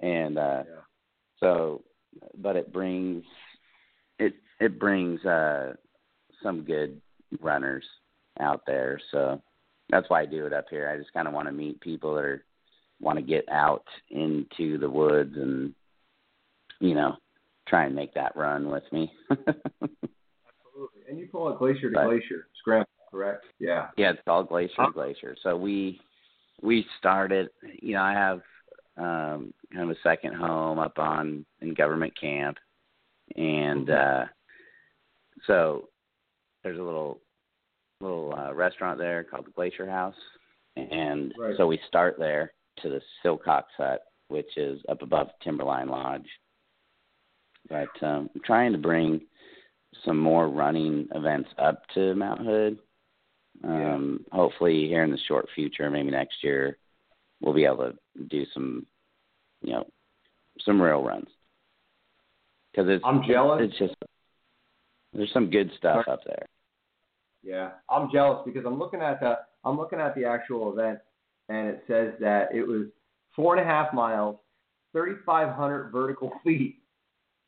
and uh
Yeah.
so but it brings it it brings uh some good runners out there so that's why I do it up here I just kind of want to meet people that are want to get out into the woods and you know try and make that run with me.
Absolutely. And you call it glacier to
But-
glacier scramble, correct? Yeah.
yeah, it's called Glacier to Glacier. So we we started. You know, I have um, kind of a second home up on in government camp, and uh, so there's a little little uh, restaurant there called the Glacier House, and
Right.
so we start there to the Silcox Hut, which is up above Timberline Lodge. But um, I'm trying to bring some more running events up to Mount Hood. Um, Hopefully, here in the short future, maybe next year, we'll be able to do some, you know, some rail runs. Because it's
I'm jealous.
It's just there's some good stuff up there.
Yeah, I'm jealous because I'm looking at the I'm looking at the actual event, and it says that it was four and a half miles, 3,500 vertical (laughs) feet.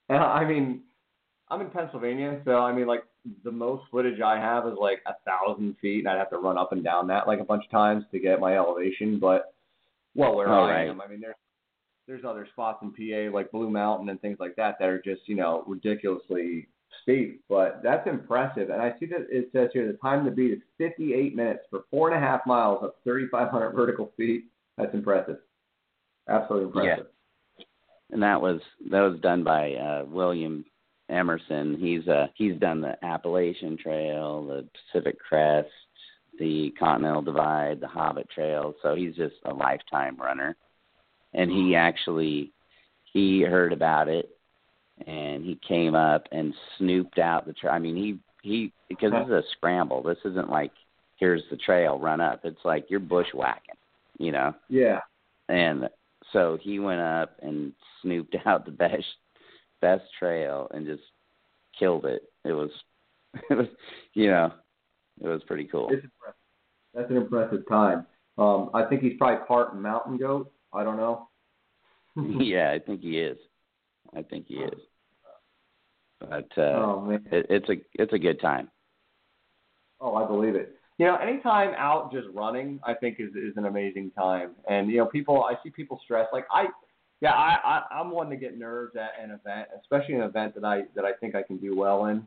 And I mean, I'm in Pennsylvania, so I mean, like the most footage I have is like a thousand feet, and I'd have to run up and down that like a bunch of times to get my elevation. But well, where
Oh,
I
right.
am, I mean, there's there's other spots in PA like Blue Mountain and things like that that are just you know ridiculously steep, but that's impressive. And I see that it says here the time to beat is 58 minutes for four and a half miles of 3,500 (laughs) vertical feet. That's impressive. Absolutely impressive.
and that was that was done by uh William Emerson. He's uh he's done the Appalachian Trail, the Pacific Crest, the Continental Divide, the Hobbit Trail. So he's just a lifetime runner. And he actually he heard about it and he came up and snooped out the trail. I mean, he he because this is a scramble. This isn't like here's the trail, run up. It's like you're bushwhacking, you know
Yeah.
and so he went up and snooped (laughs) out the best best trail and just killed it. It was (laughs) it was you know it was pretty cool.
That's an impressive time. Um, I think he's probably part mountain goat. I don't know. (laughs) (laughs)
yeah, I think he is. I think he is. But uh
oh man.
it, it's a it's a good time.
Oh, I believe it. You know, anytime out just running, I think is is an amazing time. And you know, people, I see people stress. Like I, yeah, I, I I'm one to get nerves at an event, especially an event that I that I think I can do well in.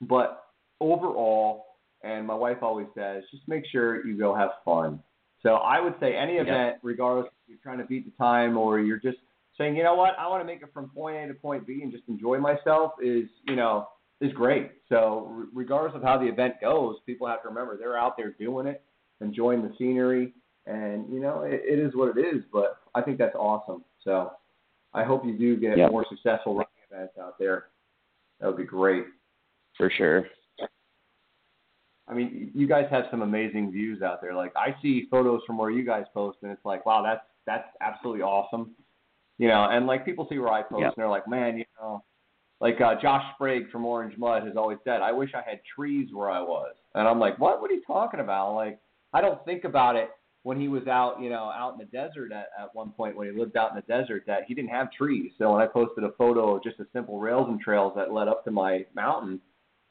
But overall, and my wife always says, just make sure you go have fun. So I would say any
Yeah.
event, regardless if you're trying to beat the time or you're just saying, you know what, I want to make it from point A to point B and just enjoy myself, is you know is great. So re- regardless of how the event goes, people have to remember they're out there doing it, enjoying the scenery, and you know it, it is what it is. But I think that's awesome. So I hope you do get
Yep.
more successful running events out there. That would be great.
For sure.
I mean, you guys have some amazing views out there. Like I see photos from where you guys post, and it's like, wow, that's that's absolutely awesome. You know, and like people see where I post,
Yeah.
and they're like, man, you know, like uh, Josh Sprague from Orange Mud has always said, I wish I had trees where I was, and I'm like, what? What are you talking about? Like, I don't think about it when he was out, you know, out in the desert at, at one point when he lived out in the desert that he didn't have trees. So when I posted a photo of just a simple rails and trails that led up to my mountain,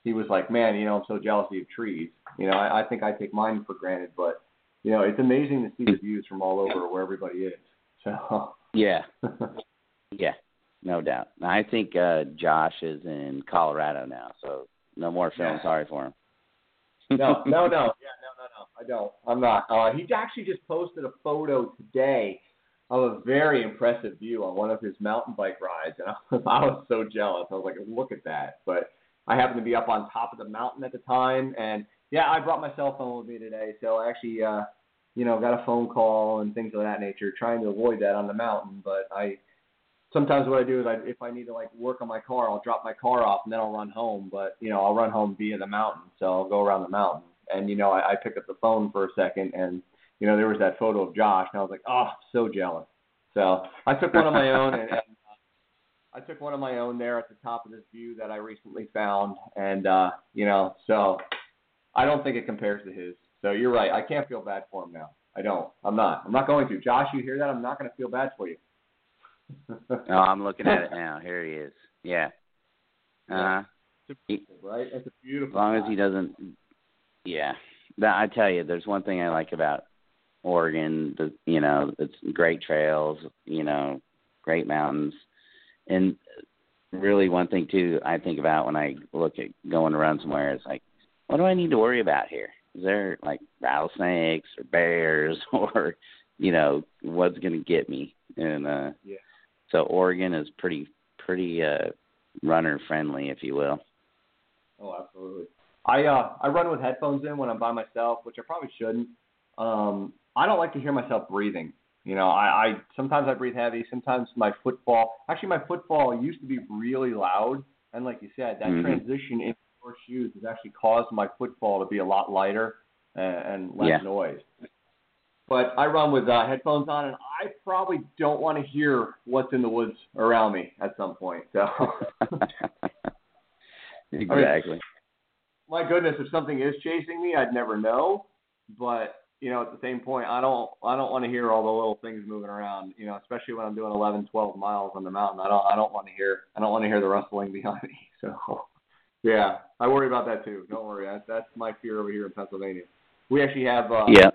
he was like, man, you know, I'm so jealous of trees. You know, I, I think I take mine for granted, but you know, it's amazing to see the views from all over where everybody is. (laughs) So,
Yeah. (laughs) Yeah. No doubt. I think uh Josh is in Colorado now, so no more feeling
Yeah.
sorry for him.
no, no, no, (laughs) yeah, no, no, no, I don't. I'm not. Uh, he actually just posted a photo today of a very impressive view on one of his mountain bike rides, and I was, I was so jealous. I was like, look at that. But I happened to be up on top of the mountain at the time, and Yeah, I brought my cell phone with me today, so I actually, uh, you know, got a phone call and things of that nature, trying to avoid that on the mountain. But I sometimes what I do is I if I need to like work on my car, I'll drop my car off and then I'll run home. But you know, I'll run home via the mountain, so I'll go around the mountain. And you know, I, I pick up the phone for a second, and you know, there was that photo of Josh, and I was like, oh, so jealous. So I took one of my own, and, and I took one of my own there at the top of this view that I recently found, and uh, you know, so I don't think it compares to his. So you're right. I can't feel bad for him now. I don't. I'm not. I'm not going to. Josh, you hear that? I'm not going to feel bad for you. (laughs)
oh, I'm looking at it now. Here he is. Yeah. Uh huh.
Right? It's a beautiful.
As long as he doesn't. Yeah. But I tell you, there's one thing I like about Oregon. The you know, it's great trails. You know, great mountains, and really one thing too I think about when I look at going to run somewhere is like, what do I need to worry about here? Is there like rattlesnakes or bears (laughs) or you know what's going to get me? And uh,
Yeah.
so Oregon is pretty pretty uh, runner friendly, if you will.
Oh, absolutely. I uh I run with headphones in when I'm by myself, which I probably shouldn't. Um, I don't like to hear myself breathing. You know, I, I sometimes I breathe heavy. Sometimes my footfall. Actually, my footfall used to be really loud, and like you said, that
Mhm.
transition into your shoes has actually caused my footfall to be a lot lighter and, and less
Yeah.
noise. But I run with uh, headphones on, and I probably don't want to hear what's in the woods around me at some point. So. (laughs)
exactly. (laughs)
my goodness, if something is chasing me, I'd never know. But you know, at the same point, I don't I don't want to hear all the little things moving around. You know, especially when I'm doing 11, 12 miles on the mountain. I don't I don't want to hear I don't want to hear the rustling (laughs) behind me. So yeah, I worry about that too. Don't worry, that's that's my fear over here in Pennsylvania. We actually have uh,
yeah.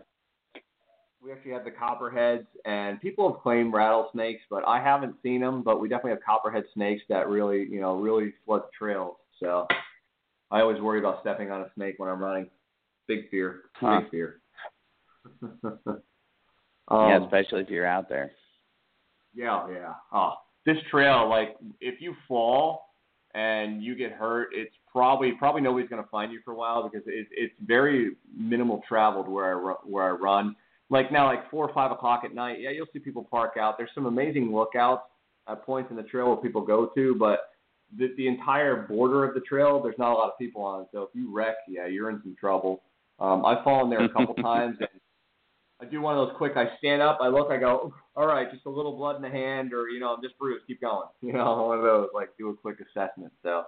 we actually have the copperheads, and people have claimed rattlesnakes, but I haven't seen them. But we definitely have copperhead snakes that really, you know, really flood trails. So I always worry about stepping on a snake when I'm running. Big fear.
Huh.
Big fear. (laughs)
yeah,
um,
especially if you're out there.
yeah, yeah. Oh, this trail, like, if you fall and you get hurt, it's probably probably nobody's gonna find you for a while because it, it's very minimal traveled where I ru- where I run. Like now, like four or five o'clock at night, yeah, you'll see people park out. There's some amazing lookouts at points in the trail where people go to, but the, the entire border of the trail, there's not a lot of people on. So if you wreck, yeah, you're in some trouble. Um, I've fallen there a couple (laughs) times, and I do one of those quick. I stand up, I look, I go, all right, just a little blood in the hand, or you know, I'm just bruised. Keep going. (laughs) You know, one of those. Like do a quick assessment. So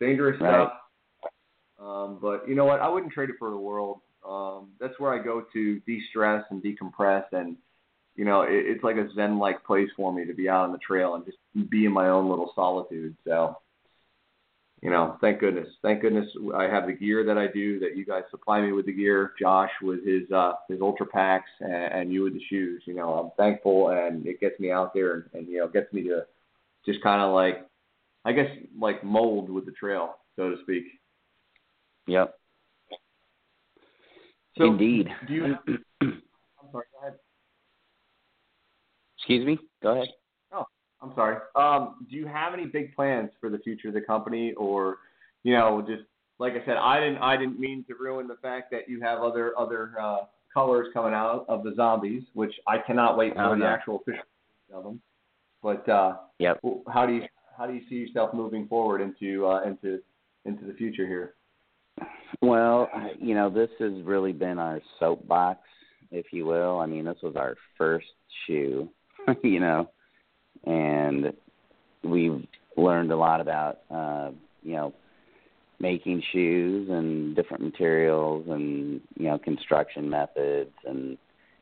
dangerous
Right.
stuff. Um, but you know what? I wouldn't trade it for the world. Um, that's where I go to de-stress and decompress, and you know, it, it's like a zen-like place for me to be out on the trail and just be in my own little solitude. So, you know, thank goodness, thank goodness I have the gear that I do. That you guys supply me with the gear. Josh with his uh, his ultra packs, and, and you with the shoes. You know, I'm thankful, and it gets me out there, and, and you know, gets me to just kind of like, I guess, like mold with the trail, so to speak.
Yep.
So,
Indeed.
Do you? I'm sorry. Go ahead.
Excuse me. Go ahead.
I'm sorry. Um, do you have any big plans for the future of the company, or, you know, just like I said, I didn't I didn't mean to ruin the fact that you have other other uh, colors coming out of the zombies, which I cannot wait for
Oh,
the
no.
actual official of them. But uh,
Yep.
how do you how do you see yourself moving forward into uh, into into the future here?
Well, you know, this has really been our soapbox, if you will. I mean, this was our first shoe, (laughs) you know, and we've learned a lot about, uh, you know, making shoes and different materials and, you know, construction methods and,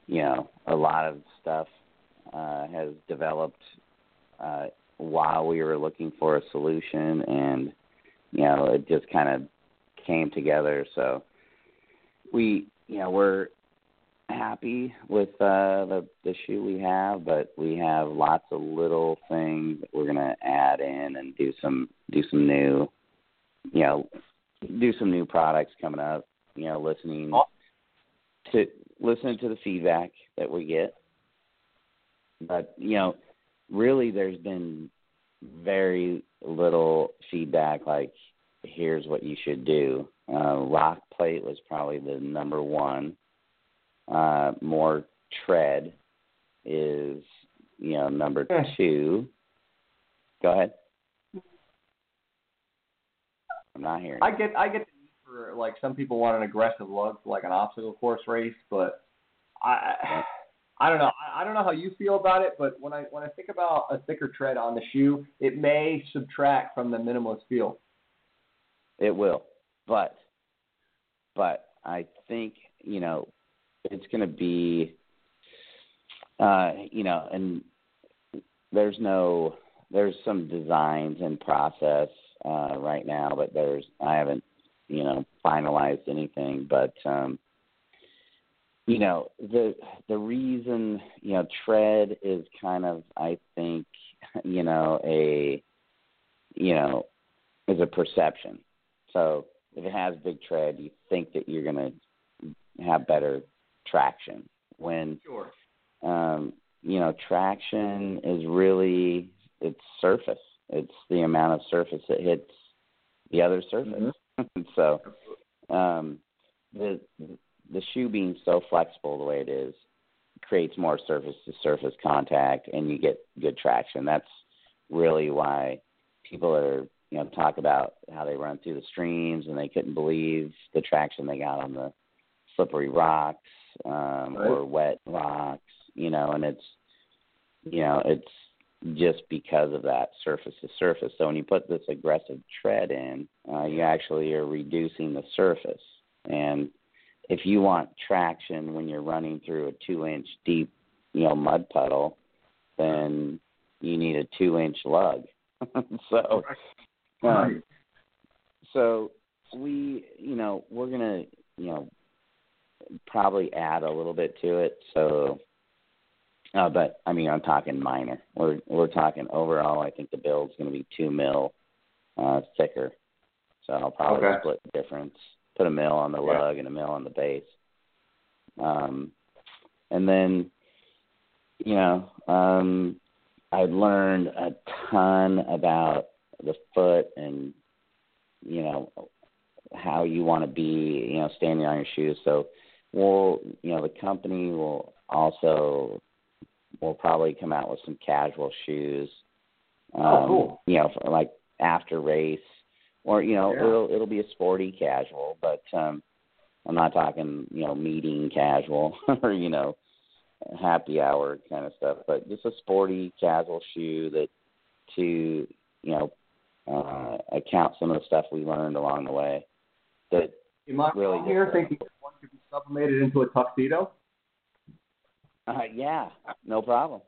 you know, a lot of stuff uh, has developed uh, while we were looking for a solution and, you know, it just kind of came together. So we, you know, we're happy with uh, the the shoe we have, but we have lots of little things that we're gonna add in and do some do some new, you know, do some new products coming up. You know, listening to listening to the feedback that we get. But you know, really, there's been very little feedback like here's what you should do uh, rock plate was probably the number one. Uh, more tread is you know number two. Go ahead. I'm not hearing.
I get I get the need for like some people want an aggressive for like an obstacle course race, but I I don't know. I, I don't know how you feel about it, but when I when I think about a thicker tread on the shoe, it may subtract from the minimalist feel.
It will, but but I think you know it's going to be uh, you know, and there's no there's some designs in process uh, right now, but there's I haven't you know finalized anything, but um, you know the the reason you know tread is kind of I think you know a you know is a perception. So if it has big tread, you think that you're going to have better traction. When
Sure.
um, you know, traction is really it's surface. It's the amount of surface that hits the other surface. (laughs) so um, the the shoe being so flexible the way it is creates more surface to surface contact, and you get good traction. That's really why people are you know talk about how they run through the streams and they couldn't believe the traction they got on the slippery rocks um,
Right.
or wet rocks, you know, and it's you know it's just because of that surface to surface. So when you put this aggressive tread in, uh, you actually are reducing the surface. And if you want traction when you're running through a two inch deep, you know, mud puddle, then you need a two inch lug. (laughs) so um, so we, you know, we're gonna, you know, probably add a little bit to it. So, uh, but I mean, I'm talking minor. We're we're talking overall. I think the build's gonna be two mil uh, thicker. So I'll probably
Okay.
split the difference. Put a mill on the
Yeah.
lug and a mill on the base. Um, and then, you know, um, I learned a ton about the foot and you know how you want to be, you know, standing on your shoes. So we'll, you know, the company will also will probably come out with some casual shoes. Um,
Oh, cool.
You know, for like after race, or you know,
Yeah.
it'll it'll be a sporty casual, but um, I'm not talking, you know, meeting casual (laughs) or you know, happy hour kind of stuff, but just a sporty casual shoe that to you know uh, account some of the stuff we learned along the way. That
Am I
Really
here thinking sublimated into a tuxedo?
uh, yeah, no problem.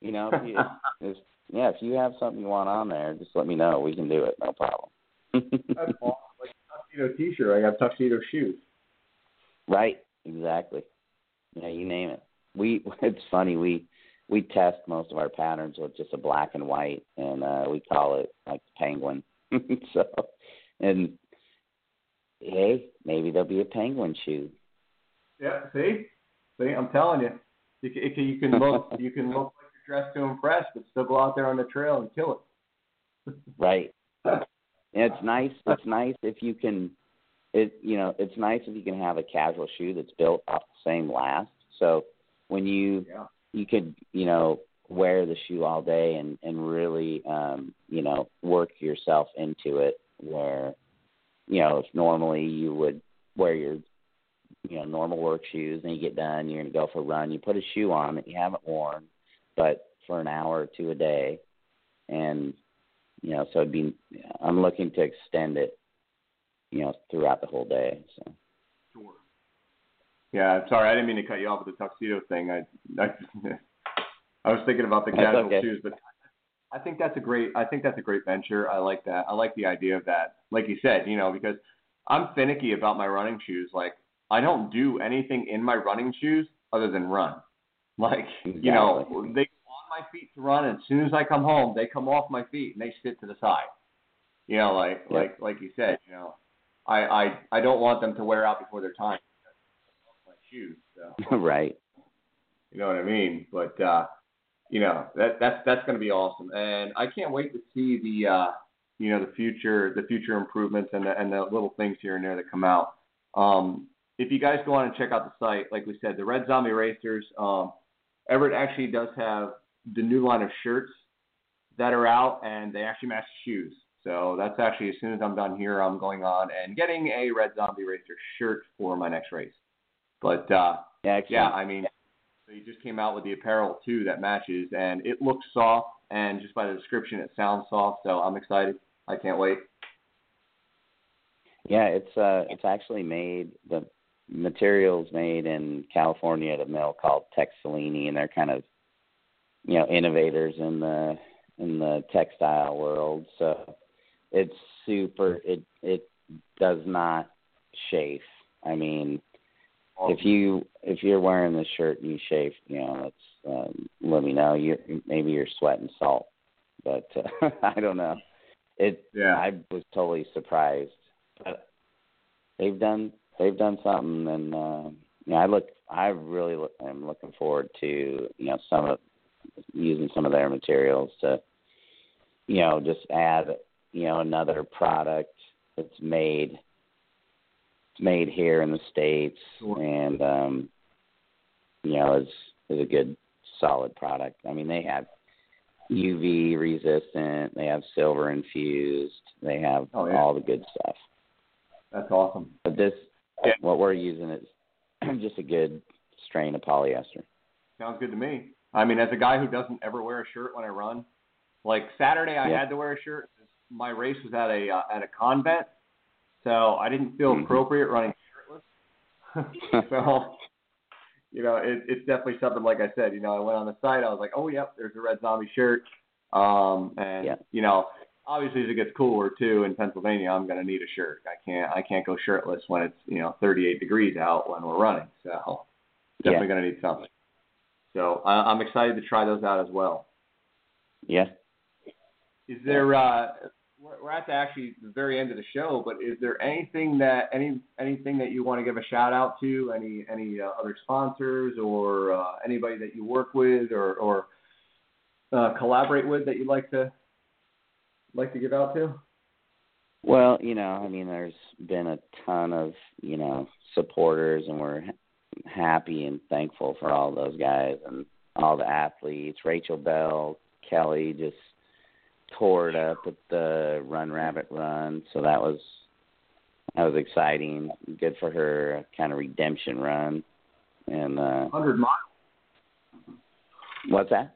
You know, if you, (laughs) if, yeah, if you have something you want on there, just let me know. We can do it, no problem. (laughs)
That's awesome. Like a tuxedo T-shirt. I got tuxedo shoes.
right, exactly. Yeah, you name it. We (laughs) it's funny we we test most of our patterns with just a black and white, and uh, we call it like penguin. so, and hey, maybe there'll be a penguin shoe.
Yeah. See, see, I'm telling you, you can, you can, you can look (laughs) you can look like you're dressed to impress, but still go out there on the trail and kill it. (laughs)
Right. And it's nice. It's nice if you can. It you know it's nice if you can have a casual shoe that's built off the same last. So when you
Yeah.
you could you know wear the shoe all day and and really um you know work yourself into it where you know if normally you would wear your you know normal work shoes and you get done you're going to go for a run you put a shoe on that you haven't worn but for an hour or two a day and you know so it'd be i'm looking to extend it you know throughout the whole day so
Sure. Yeah, sorry, I didn't mean to cut you off with the tuxedo thing. I I, (laughs) I was thinking about the
That's
casual
okay.
shoes, but I think that's a great I think that's a great venture. I like that. I like the idea of that. Like you said, you know, because I'm finicky about my running shoes. Like I don't do anything in my running shoes other than run. Like you know, they on my feet to run, and as soon as I come home, they come off my feet and they sit to the side. You know, like
Yeah.
like like you said, you know, I I I don't want them to wear out before their time. My shoes, so (laughs)
right
you know what I mean. But uh, you know that that's that's going to be awesome, and I can't wait to see the uh, you know the future the future improvements and the and the little things here and there that come out. Um, if you guys go on and check out the site, like we said, the Red Zombie Racers, um, Everett actually does have the new line of shirts that are out, and they actually match shoes. So that's actually as soon as I'm done here, I'm going on and getting a Red Zombie Racer shirt for my next race. But uh,
Yeah,
yeah, I mean, you just came out with the apparel too that matches, and it looks soft, and just by the description, it sounds soft. So I'm excited. I can't wait.
Yeah, it's uh it's actually made the materials made in California at a mill called Texollini and they're kind of you know innovators in the in the textile world. So it's super it it does not chafe. I mean if you if you're wearing the shirt and you chafe, you know, it's um, let me know. You maybe you're sweating salt, but uh, (laughs) I don't know. It
Yeah.
I was totally surprised, but they've done they've done something, and uh, you know, I look I really look, am looking forward to you know some of using some of their materials to you know just add you know another product that's made made here in the states
Sure.
and um you know is is a good solid product. I mean they have UV resistant, they have silver infused, they have
Oh, yeah.
all the good stuff.
That's awesome.
But this
Yeah.
what we're using is (clears throat) just a good strain of polyester.
Sounds good to me. I mean, as a guy who doesn't ever wear a shirt when I run, like Saturday I
Yeah.
had to wear a shirt. My race was at a uh, at a convent, so I didn't feel
Mhm.
appropriate running shirtless. (laughs) (laughs) so, you know, it, it's definitely something. Like I said, you know, I went on the site. I was like, oh, yep, there's a Red Zombie shirt. Um, and
Yeah.
you know, obviously as it gets cooler too in Pennsylvania, I'm gonna need a shirt. I can't I can't go shirtless when it's you know 38 degrees out when we're running. So definitely
Yeah.
gonna need something. So I, I'm excited to try those out as well.
yeah.
Is there? Uh, we're at the actually the very end of the show, but is there anything that any anything that you want to give a shout out to? Any any uh, other sponsors or uh, anybody that you work with or or uh, collaborate with that you'd like to like to give out to?
Well, you know, I mean, there's been a ton of you know supporters, and we're happy and thankful for all those guys and all the athletes. Rachel Bell, Kelly just tore it up at the Run Rabbit Run, so that was that was exciting. Good for her, kind of redemption run. And uh
Hundred miles.
what's that?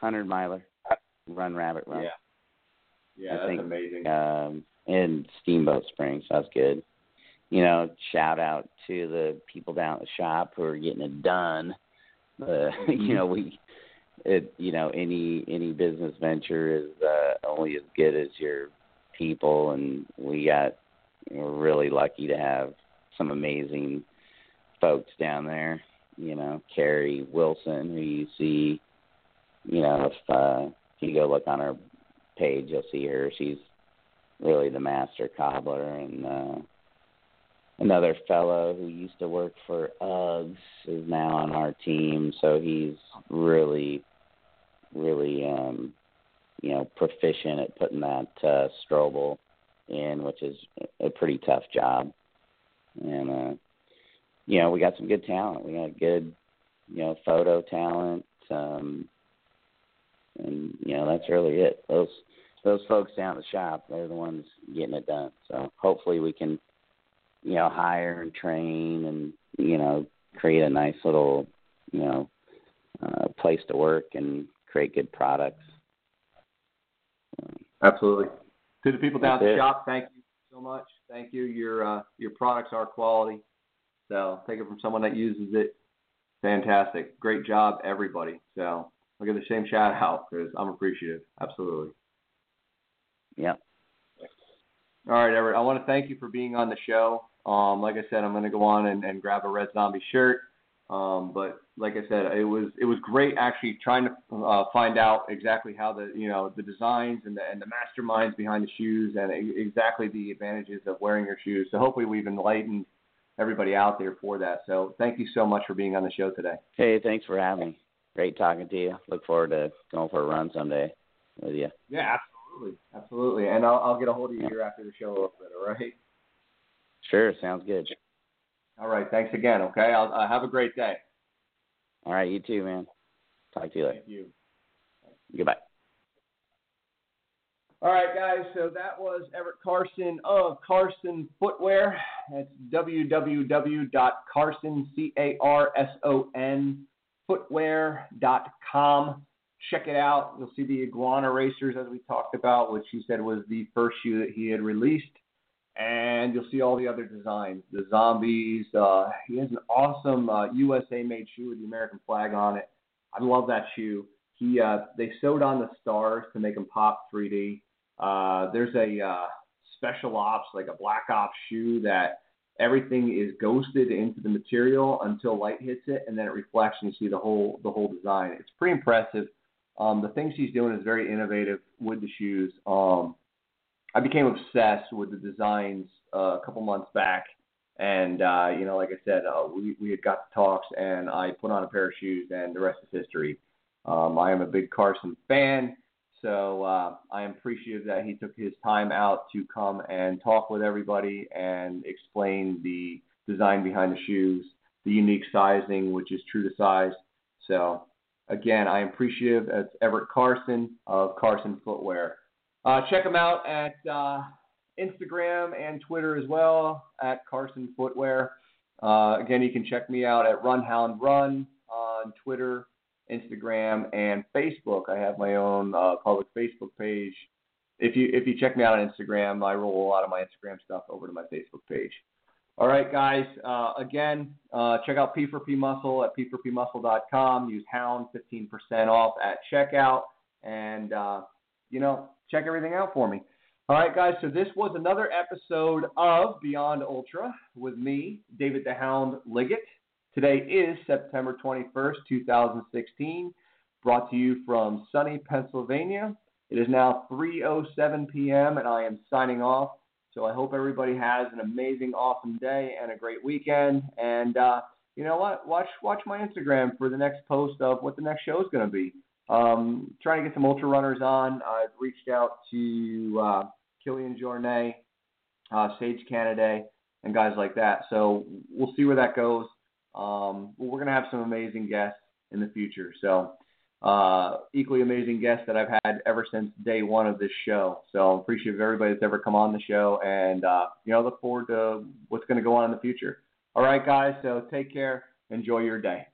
Hundred miler, Run Rabbit Run.
Yeah. Yeah,
I
that's
think,
amazing.
um, in Steamboat Springs. That's good. You know, shout out to the people down at the shop who are getting it done. Uh, (laughs) you know, we, it, you know, any any business venture is uh, only as good as your people, and we got we're really lucky to have some amazing folks down there. You know, Carrie Wilson, who you see, you know, if uh, you go look on her page, you'll see her. She's really the master cobbler, and uh, another fellow who used to work for Uggs is now on our team. So he's really, really, um, you know, proficient at putting that uh, Strobel in, which is a pretty tough job. And uh, you know, we got some good talent. We got good, you know, photo talent. Um, and you know that's really it. Those those folks down at the shop, they're the ones getting it done. So hopefully we can, you know, hire and train and you know create a nice little, you know, uh, place to work and create good products.
Absolutely. To the people down at the
it.
shop, thank you so much. Thank you. Your uh, your products are quality. So take it from someone that uses it. Fantastic. Great job, everybody. So I'll give the same shout out because I'm appreciative. Absolutely.
yeah.
All right, Everett. I want to thank you for being on the show. Um, like I said, I'm going to go on and, and grab a Red Zombie shirt. Um, but like I said, it was it was great actually trying to uh, find out exactly how the you know the designs and the and the masterminds behind the shoes and exactly the advantages of wearing your shoes. So hopefully we've enlightened everybody out there for that. So thank you so much for being on the show today.
Hey, thanks for having me. Great talking to you. Look forward to going for a run someday. with you.
Yeah, absolutely, absolutely. And I'll, I'll get a hold of you here after the show a little bit. All right.
Sure, sounds good.
All right. Thanks again. Okay. I'll uh, have a great day.
All right, you too, man. Talk to you later.
Thank you.
Goodbye.
All right, guys. So that was Everett Carson of Carson Footwear. That's www.carson c a r s o n footwear.com. Check it out. You'll see the iguana racers as we talked about, which he said was the first shoe that he had released. And you'll see all the other designs, the zombies. Uh, he has an awesome uh, USA made shoe with the American flag on it. I love that shoe. He uh, they sewed on the stars to make them pop 3D. Uh, there's a uh, special ops, like a black ops shoe that everything is ghosted into the material until light hits it, and then it reflects, and you see the whole the whole design. It's pretty impressive. Um, the things he's doing is very innovative with the shoes. Um, I became obsessed with the designs uh, a couple months back, and uh, you know, like I said, uh, we we had got the talks, and I put on a pair of shoes, and the rest is history. Um, I am a big Carson fan. So uh, I am appreciative that he took his time out to come and talk with everybody and explain the design behind the shoes, the unique sizing, which is true to size. So again, I am appreciative. It's Everett Carson of Carson Footwear. Uh, check him out at uh, Instagram and Twitter as well at Carson Footwear. Uh, again, you can check me out at Runhound Run on Twitter Instagram, and Facebook. I have my own uh, public Facebook page. If you if you check me out on Instagram, I roll a lot of my Instagram stuff over to my Facebook page. All right, guys. Uh, again, uh, check out P4P Muscle at p4pmuscle.com. Use Hound 15% off at checkout, and you know check everything out for me. All right, guys. So this was another episode of Beyond Ultra with me, David the Hound Liggett. Today is September 21st, 2016, brought to you from sunny Pennsylvania. It is now 3:07 p.m. and I am signing off. So I hope everybody has an amazing, awesome day and a great weekend. And uh, you know what? Watch watch my Instagram for the next post of what the next show is going to be. Um, trying to get some ultra runners on. I've reached out to uh, Kilian Jornet, uh, Sage Canaday, and guys like that. So we'll see where that goes. Um, we're going to have some amazing guests in the future. So, uh, equally amazing guests that I've had ever since day one of this show. So, I'm everybody that's ever come on the show, and uh, you know, look forward to what's going to go on in the future. All right, guys. So, take care. Enjoy your day.